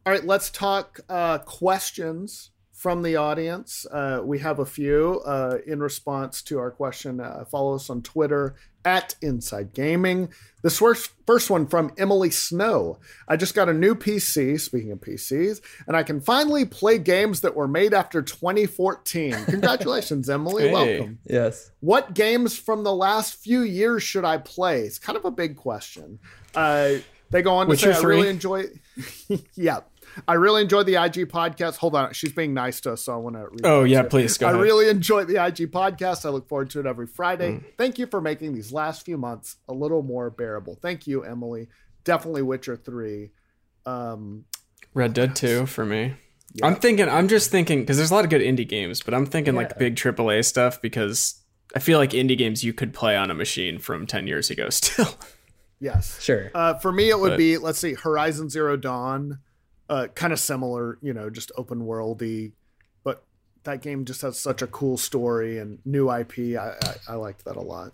All right, let's talk uh, questions from the audience. Uh, we have a few uh, in response to our question. Uh, follow us on Twitter at Inside Gaming. This first, first one from Emily Snow. I just got a new PC, speaking of PCs, and I can finally play games that were made after 2014. *laughs* Congratulations, Emily.
Hey.
Welcome.
Yes.
What games from the last few years should I play? It's kind of a big question. Uh, they go on to
Witcher
say, I really enjoy. *laughs* yeah, I really enjoyed the IG podcast. Hold on, she's being nice to us, so I want to.
Oh yeah, please go
I
ahead.
really enjoy the IG podcast. I look forward to it every Friday.
Mm.
Thank you for making these last few months a little more bearable. Thank you, Emily. Definitely Witcher Three. Um,
Red Dead 2 for me. I'm thinking, I'm just thinking, because there's a lot of good indie games, but I'm thinking like
Yeah.
big AAA stuff because I feel like indie games you could play on a machine from 10 years ago *laughs* still.
yes,
Sure.
Uh, for me, it would
But-
be let's see, Horizon Zero Dawn, uh, kind of similar, you know, just open worldy, but that game just has such a cool story and new IP. I, I, I liked that a lot.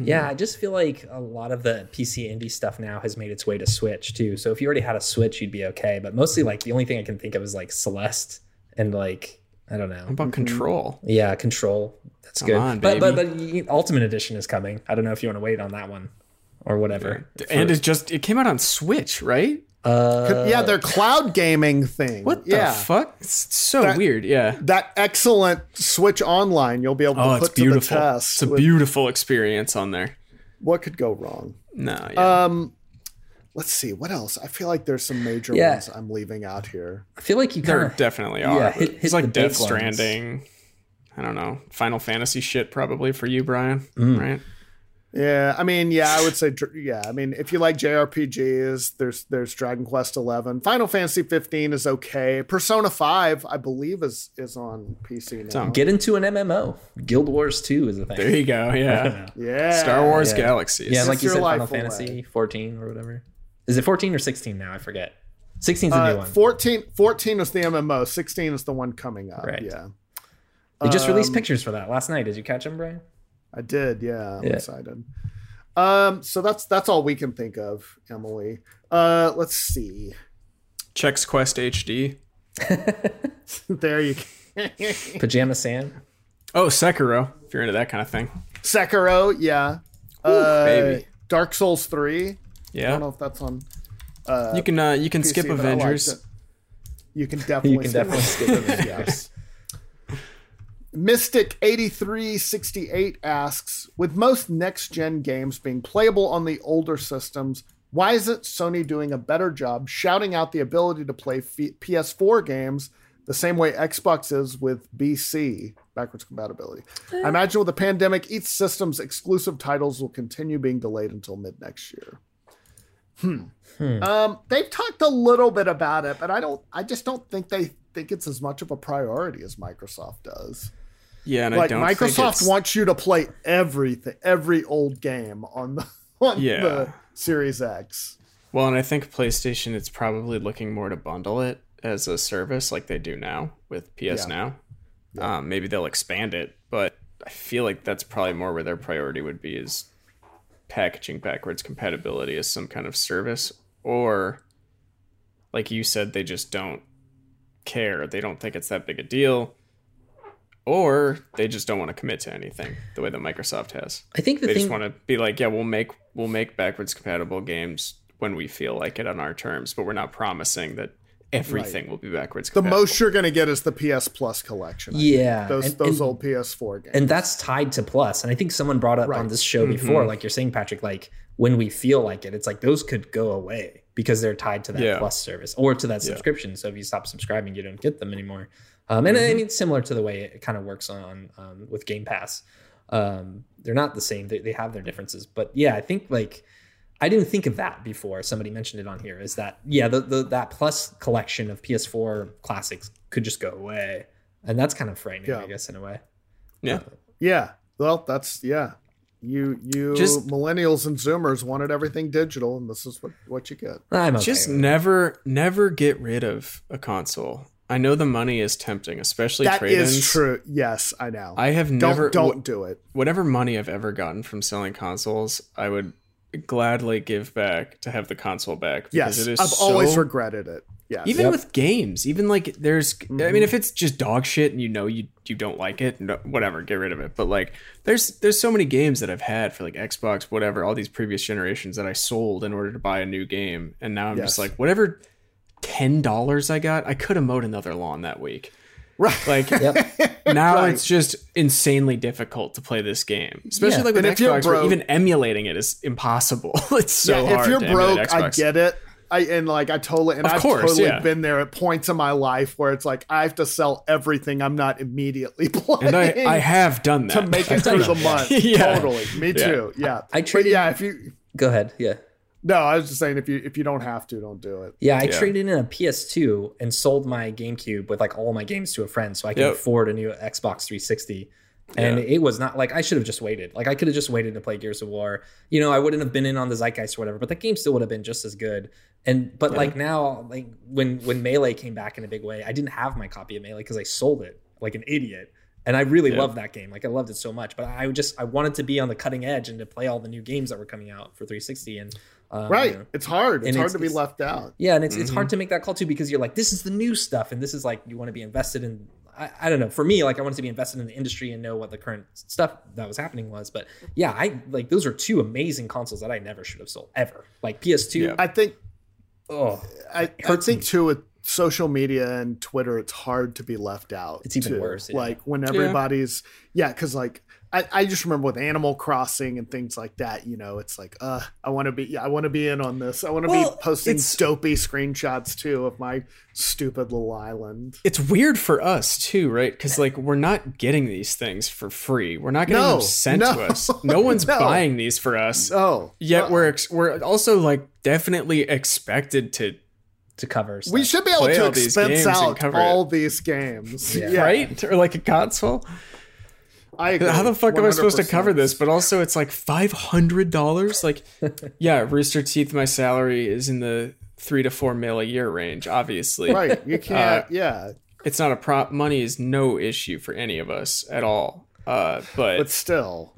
Yeah, I just feel like a lot of the PC indie stuff now has made its way to Switch too. So if you already had a Switch, you'd be okay. But mostly, like the only thing I can think of is like Celeste and like I don't know.
How about Control?
Yeah, Control. That's
Come
good.
on,
but, but but Ultimate Edition is coming. I don't know if you want to wait on that one or whatever.
And it just, it came out on Switch, right?
Uh,
yeah, their cloud gaming thing.
What the fuck? It's so
That-
weird. Yeah.
that excellent Switch Online you'll be able to
Oh,
put
it's beautiful.
to the test.
It's a
with-
beautiful experience on there.
what could go wrong?
No, yeah.
Um, let's see what else. I feel like there's some major
Yeah.
ones I'm leaving out here.
I feel like you
There
kind of
definitely are.
yeah, hit- hit
it's like
the
Death
big ones.
Stranding. I don't know. Final Fantasy shit probably for you, Brian.
Mm.
Right?
Yeah, I mean, yeah, I would say, yeah, I mean, if you like JRPGs, there's there's Dragon Quest Eleven, Final Fantasy 15 is okay. Persona 5, I believe, is is on PC now.
on-
get into an MMO. Guild Wars 2 is a thing.
There you go. Yeah. *laughs*
yeah,
Star Wars
Yeah.
Galaxies.
Yeah, like
It's
you said,
life
Final
away.
Fantasy 14 or whatever. Is it 14 or 16 now? I forget. 16 is a new
Uh,
one.
14, 14 is the MMO. 16 is the one coming up.
Right.
Yeah,
they just released
um,
pictures for that last night. Did you catch them, Brian?
I did. Yeah, I'm
Yeah.
excited. Um, so that's that's all we can think of, Emily. Uh, let's see.
Chex Quest HD. *laughs*
there you go.
Pajama Sam.
Oh, Sekiro. If you're into that kind of thing.
Sekiro, yeah. uh,
baby.
Dark Souls 3. Yeah. I don't know if that's on uh,
You can uh, you can
PC,
skip
but I liked
Avengers.
You can definitely
can definitely skip
Avengers. Yes. Mystic 8368 asks, with most next gen games being playable on the older systems, why isn't Sony doing a better job shouting out the ability to play F- PS4 games the same way Xbox is with BC, backwards compatibility? I imagine with the pandemic, each system's exclusive titles will continue being delayed until mid next year. Hmm. Um, they've talked a little bit about it, but I don't. I just don't think they think it's as much of a priority as Microsoft does.
Yeah, and
like
I don't
Microsoft wants you to play everything, every old game on the *laughs* on
Yeah.
the Series X.
Well, and I think PlayStation it's probably looking more to bundle it as a service like they do now with PS
Yeah.
Now. Um, maybe they'll expand it, but I feel like that's probably more where their priority would be is packaging backwards compatibility as some kind of service or like you said they just don't care. They don't think it's that big a deal. Or they just don't want to commit to anything the way that Microsoft has
I think the
they
thing.
just want to be like, yeah, we'll make we'll make backwards compatible games when we feel like it on our terms, but we're not promising that everything will be backwards Compatible.
The most you're going to get is the PS Plus collection. I
Yeah,
think. those
and-
those
and-
old PS4 games.
and that's tied to Plus. plus and i think someone brought up
Right.
on this show
Mm-hmm.
before like you're saying patrick like when we feel like it it's like those could go away because they're tied to that
Yeah.
plus service or to that subscription so if you stop subscribing you don't get them anymore um, and
Mm-hmm.
i mean similar to the way it kind of works on um, with game pass um, they're not the same they, they have their differences but yeah i think like I didn't think of that before. Somebody mentioned it on here. Is that yeah? The, the that plus collection of PS4 classics could just go away, and that's kind of frightening,
Yeah.
I guess, in a way.
yeah.
yeah, well, that's yeah. You you
Just-
millennials and Zoomers wanted everything digital, and this is what what you get.
I'm okay.
Just never never get rid of a console. I know the money is tempting, especially
That
trade-ins.
is true. Yes, I know.
I have
don't
never
don't do it.
whatever money I've ever gotten from selling consoles, I would gladly give back to have the console back because
Yes,
it is
I've
so
always regretted it. Yes.
even
Yep.
with games even like there's i
Mm-hmm.
mean if it's just dog shit and you know you you don't like it no, whatever get rid of it but like there's there's so many games that i've had for like xbox whatever all these previous generations that i sold in order to buy a new game and now i'm
Yes.
just like whatever ten dollars i got i could have mowed another lawn that week
right.
like
Yep. *laughs*
now
Right.
it's just insanely difficult to play this game especially
Yeah.
like with
And if you're
xbox
broke-
even emulating it is impossible *laughs* it's so
yeah,
hard
if you're
to emulate
broke, I get it. I and like I totally and
Of
I've
course,
totally
yeah.
been there at points in my life where it's like I have to sell everything I'm not immediately *laughs* playing
and i i have done that
to make it through the month.
Yeah.
Totally, me too. Yeah,
I
But
traded-
yeah, if you
Go ahead. Yeah.
No, I was just saying if you if you don't have to, don't do it.
Yeah, I
Yeah.
traded in a PS2 and sold my GameCube with like all my games to a friend so I could
Yep.
afford a new Xbox 360. And
Yeah.
it was not like I should have just waited. Like I could have just waited to play Gears of War. You know, I wouldn't have been in on the zeitgeist or whatever, but the game still would have been just as good. And but like now, like when when Melee came back in a big way, I didn't have my copy of Melee because I sold it like an idiot. And I really
Yeah.
loved that game. Like I loved it so much. But I just I wanted to be on the cutting edge and to play all the new games that were coming out for 360. And um,
Right,
you know,
it's hard. It's hard
it's-
to be left out.
yeah, and it's it's
Mm-hmm.
hard to make that call too because you're like, this is the new stuff, and this is like you want to be invested in. I, I don't know. For me, like I wanted to be invested in the industry and know what the current stuff that was happening was. But yeah, I like those are two amazing consoles that I never should have sold ever. Like PS2.
Yeah.
I think
Oh,
I, I
hurts
think
me.
too with social media and Twitter, it's hard to be left out.
It's even
too.
worse, yeah.
Like when everybody's yeah, because like I, I just remember with Animal Crossing and things like that, you know, it's like, uh, I want to be, I want to be in on this. I want to
Well,
be posting
it's-
dopey screenshots too of my stupid little island.
It's weird for us too, right? Because like we're not getting these things for free. We're not getting
No,
them sent
no,
to us. *laughs* No one's
no.
buying these for us.
Oh,
Yet
uh,
we're ex- we're also like definitely expected to
to cover.
we should be able
play
to
all
expense out
cover
all these games.
Yeah.
right or like a console.
I agree,
How the fuck am I supposed to cover this? But also, it's like five hundred dollars. Like, yeah, Rooster Teeth. My salary is in the three to four mil a year range. Obviously,
Right, you can't.
Uh,
yeah,
it's not a prop. Money is no issue for any of us at all. Uh, but,
but still,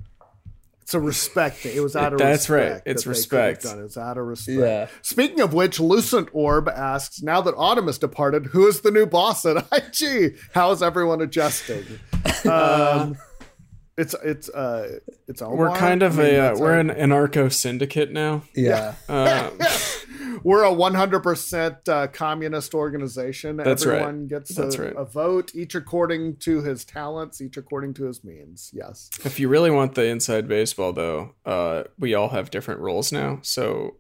it's a respect thing. It was out of respect.
That's right. It's
that they could have
respect.
Done. It's out of respect.
Yeah.
Speaking of which, Lucent Orb asks, now that Autumn has departed, who is the new boss at IG? How is everyone adjusting? *laughs* Um, it's it's uh it's Omar.
we're kind of
I mean,
a uh, we're
our-
an anarcho syndicate now.
Yeah.
Um, *laughs*
we're a 100% uh, communist organization.
That's right.
Everyone gets
That's
a,
right.
a vote, each according to his talents, each according to his means. Yes.
if you really want the inside baseball, though, uh, we all have different roles now. So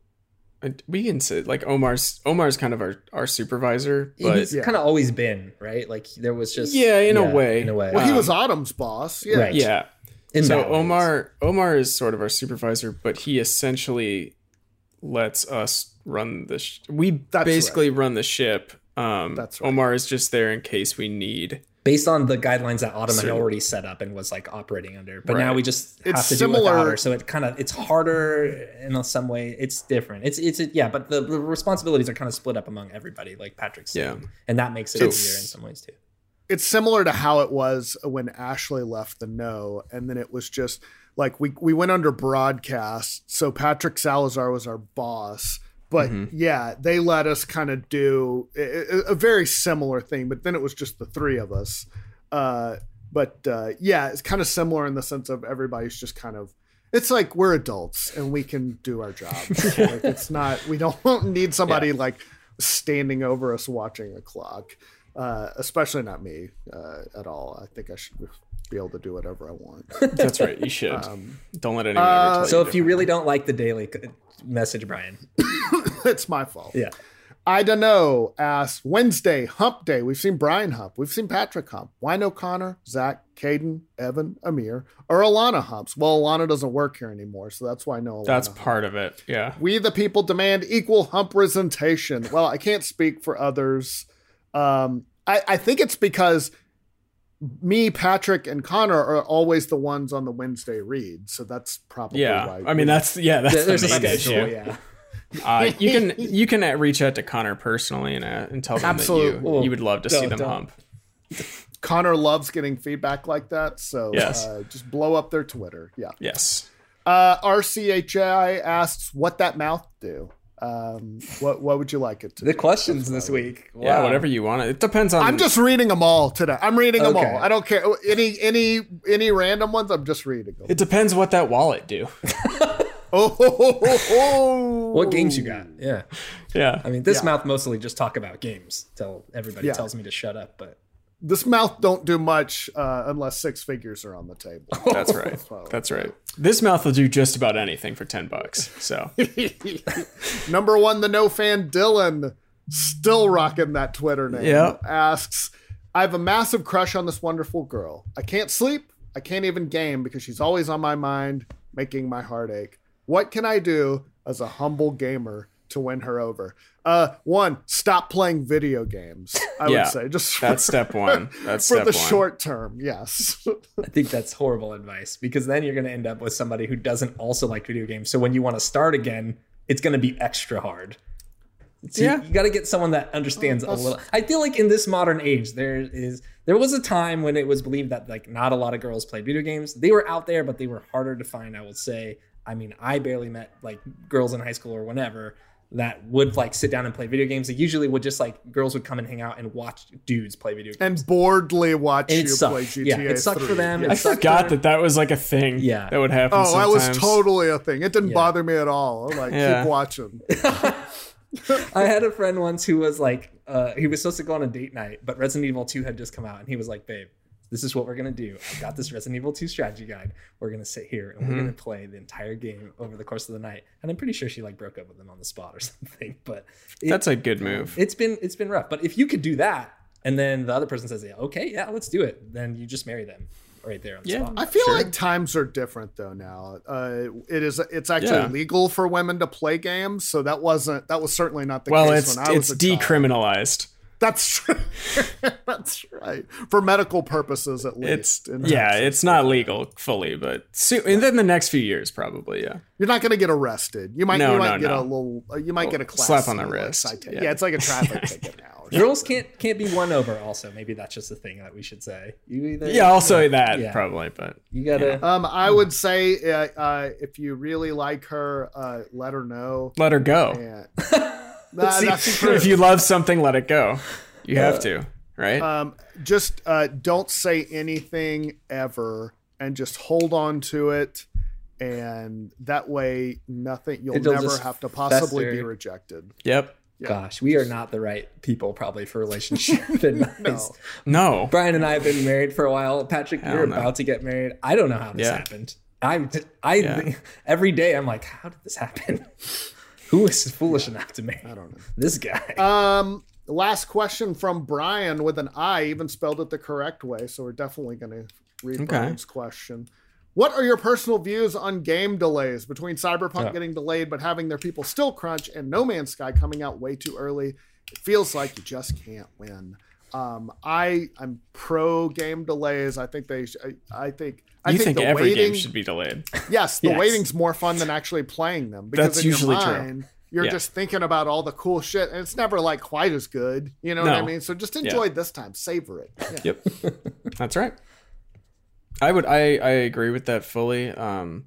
we can say like Omar's Omar's kind of our our supervisor, but
He's
Yeah.
kind of always been right. Like there was just
Yeah, in a way.
In a way.
Well, he was Autumn's boss. Yeah.
Right.
yeah.
In
so
that ways.
Omar Omar is sort of our supervisor, but he essentially lets us run the. Sh- we
That's
basically run the ship. Um,
That's right.
Omar is just there in case we need.
Based on the guidelines that Autumn had already set up and was like operating under. But now we just have
It's
to do
similar-
without her. So it kind of it's harder in some way. It's different. It's it's yeah, but the, the responsibilities are kind of split up among everybody, like Patrick said,
Yeah.
and that makes it
So-
easier in some ways too.
it's similar to how it was when Ashley left the no, and then it was just like we we went under broadcast. So Patrick Salazar was our boss, but yeah, they let us kind of do a, a- very similar thing. But then it was just the three of us. Uh, but uh, yeah, it's kind of similar in the sense of everybody's just kind of. It's like we're adults and we can do our job. like it's *laughs* not we don't *laughs* need somebody like standing over us watching a clock uh, especially not me uh, at all. I think I should be able to do whatever I want.
That's right. You should.
Um,
Don't let anyone
uh,
ever tell
So
you
if you really don't like the daily message, Brian, *laughs*
it's my fault.
yeah,
I don't know. Asked Wednesday, hump day. We've seen Brian hump. We've seen Patrick hump. Why no Connor, Zach, Caden, Evan, Amir, or Alana humps? Well, Alana doesn't work here anymore, so that's why no Alana.
That's
humps.
part of it. Yeah.
We the people demand equal hump representation. Well, I can't speak for others. Um, I, I think it's because me, Patrick, and Connor are always the ones on the Wednesday read. So that's probably
Yeah.
why.
I mean, that's yeah. That's
there's
the
a
main
schedule.
issue.
Yeah,
Uh, you can *laughs* you can uh, reach out to Connor personally and uh, and tell them that
Absolutely.
you you would love to see
Don't-
them
don't.
hump.
Connor loves getting feedback like that. So
Yes.
uh, just blow up their Twitter. Yeah.
Yes.
Uh, RCHI asks what that mouth do. Um, what what would you like it to?
the
do?
questions this week.
Yeah. Whatever you want. It depends on.
I'm just reading them all today. I'm reading them
Okay.
all. I don't care any any any random ones. I'm just reading them.
It depends what that wallet do. *laughs*
Oh, ho, ho, ho, ho.
What games you got? Yeah,
yeah.
I mean, this
Yeah.
mouth mostly just talk about games. Till everybody
Yeah.
tells me to shut up, but
This mouth don't do much uh, unless six figures are on the table. *laughs*
That's right.
So-
That's right. This mouth will do just about anything for ten bucks. So *laughs*
Number one, the no fan Dylan, still rocking that Twitter name.
Yep.
Asks, I have a massive crush on this wonderful girl. I can't sleep. I can't even game because she's always on my mind, making my heart ache. What can I do as a humble gamer to win her over? Uh, one, stop playing video games. I
Yeah.
would say just
that's step *laughs* one. That's
for
step
the
one.
short term. Yes.
I think that's horrible advice because then you're going to end up with somebody who doesn't also like video games. So when you want to start again, it's going to be extra hard. So
Yeah.
you, you got to get someone that understands a little. I feel like in this modern age, there is there was a time when it was believed that like not a lot of girls played video games. They were out there, but they were harder to find. I would say. I mean, I barely met like girls in high school or whenever that would like sit down and play video games. They usually would just like girls would come and hang out and watch dudes play video games.
and boredly watch
And it
you
sucked.
play GTA.
Yeah, it sucked for
3.
them.
I forgot that that was like a thing.
Yeah.
That would happen.
Oh, that was totally a thing. It didn't
Yeah.
bother me at all. I'm like,
Yeah.
keep watching. *laughs*
I had a friend once who was like, uh, he was supposed to go on a date night, but Resident Evil 2 had just come out, and he was like, babe, this is what we're gonna do. I got this Resident Evil 2 strategy guide. We're gonna sit here and we're
Mm-hmm.
gonna play the entire game over the course of the night. And I'm pretty sure she like broke up with him on the spot or *laughs* something. But it,
That's a good move.
it's been it's been rough. But if you could do that, and then the other person says, yeah, okay, yeah, let's do it, then you just marry them right there on the
Yeah.
spot.
I feel
Sure.
like times are different though now. Uh, it is it's actually
Yeah.
legal for women to play games, so that wasn't that was certainly not the
well,
case
it's
when I was
it's
a child.
Decriminalized.
That's true. *laughs* That's right for medical purposes at
It's
least. in
yeah, it's not legal fully, but soon, and then the next few years probably, yeah.
You're not going to get arrested. You might
No,
you might
no,
get
no.
a little. Uh, you might get a class
slap on the
C, like,
wrist. Yeah.
Yeah. it's like a traffic *laughs* ticket now.
Girls can't can't be won over. Also, maybe that's just a thing that we should say. You either
Yeah, also that
Yeah.
probably, but
you gotta.
Um, I would say uh, uh, if you really like her, uh, let her know.
let her go.
And *laughs* Nah,
See,
that's true. *laughs*
If you love something, let it go. You have to, right?
um, just uh, don't say anything ever, and just hold on to it, and that way nothing. You'll
It'll
never have to possibly be rejected.
yep.
Gosh, we are not the right people probably for relationship *laughs* advice.
No.
Brian and I have been married for a while. Patrick,
Hell
you're
no.
about to get married. I don't know how this
Yeah.
happened. I, I,
Yeah. *laughs*
every day I'm like, how did this happen? Who is foolish enough to make?
I don't know.
This guy.
Um, last question from Brian with an I, even spelled it the correct way. So we're definitely going to read
Okay.
Brian's question. What are your personal views on game delays between Cyberpunk
Yeah.
getting delayed but having their people still crunch and No Man's Sky coming out way too early? It feels like you just can't win. Um, I I'm pro game delays. I think they. Sh- I, I think. I
you think,
the
every
waiting,
game should be delayed. *laughs*
Yes, the
Yes.
waiting's more fun than actually playing them because
That's
in
usually
your
true.
you're
Yeah.
just thinking about all the cool shit, and it's never like quite as good. You know what I mean? So just enjoy this time, savor it. Yeah.
Yep. *laughs* That's right. I would I I agree with that fully. Um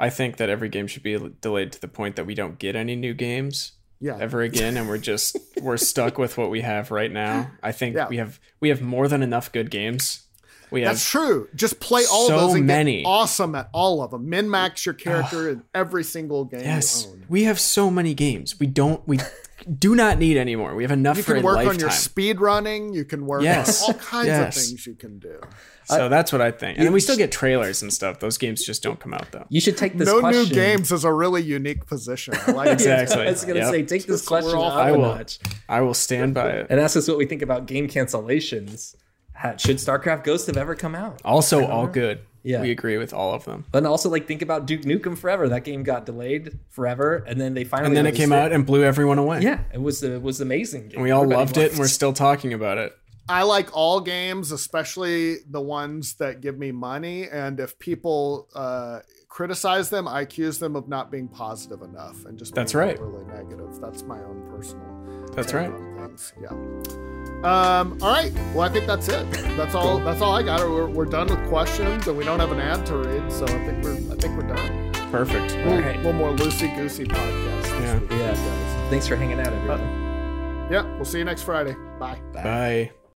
I think that every game should be delayed to the point that we don't get any new games
Yeah.
ever again and we're just we're stuck with what we have right now. I think
Yeah.
we have we have more than enough good games. We have
That's true. Just play all
So
those and
many.
awesome at all of them. Min max your character in every single game
Yes. We have so many games. We don't we do not need anymore. We have enough
You
for
can
a
work
lifetime.
on your speed running. You can work
Yes.
on all kinds
Yes.
of things you can do.
Uh, so that's what I think. And then we still get trailers and stuff. Those games just don't come out though.
You should take this
no
question.
new games is a really unique position. I like *laughs*
Exactly.
I was gonna
Yep.
say, take this
Just we're
question
all-
up
I
a
will.
notch
I will stand by it.
and ask us what we think about game cancellations. Should StarCraft Ghost have ever come out?
Also all good.
Yeah.
We agree with all of them.
And also, like, think about Duke Nukem Forever. That game got delayed forever, and then they finally.
And then it came out and blew everyone away.
Yeah, it was it was amazing. Game.
And we all
Everybody
loved it and we're still talking about it.
I like all games, especially the ones that give me money. And if people uh, criticize them, I accuse them of not being positive enough and just
That's right.
Really negative. That's my own personal.
That's right.
Things. Yeah. Um, all right. Well, I think that's it. That's all. That's all I got. We're, we're done with questions, and we don't have an ad to read, so I think we're. I think we're done.
Perfect.
A little,
right.
little more loosey goosey podcast. this
Yeah.
Yeah. Thanks for hanging out, everyone.
Yeah. We'll see you next Friday. Bye.
Bye.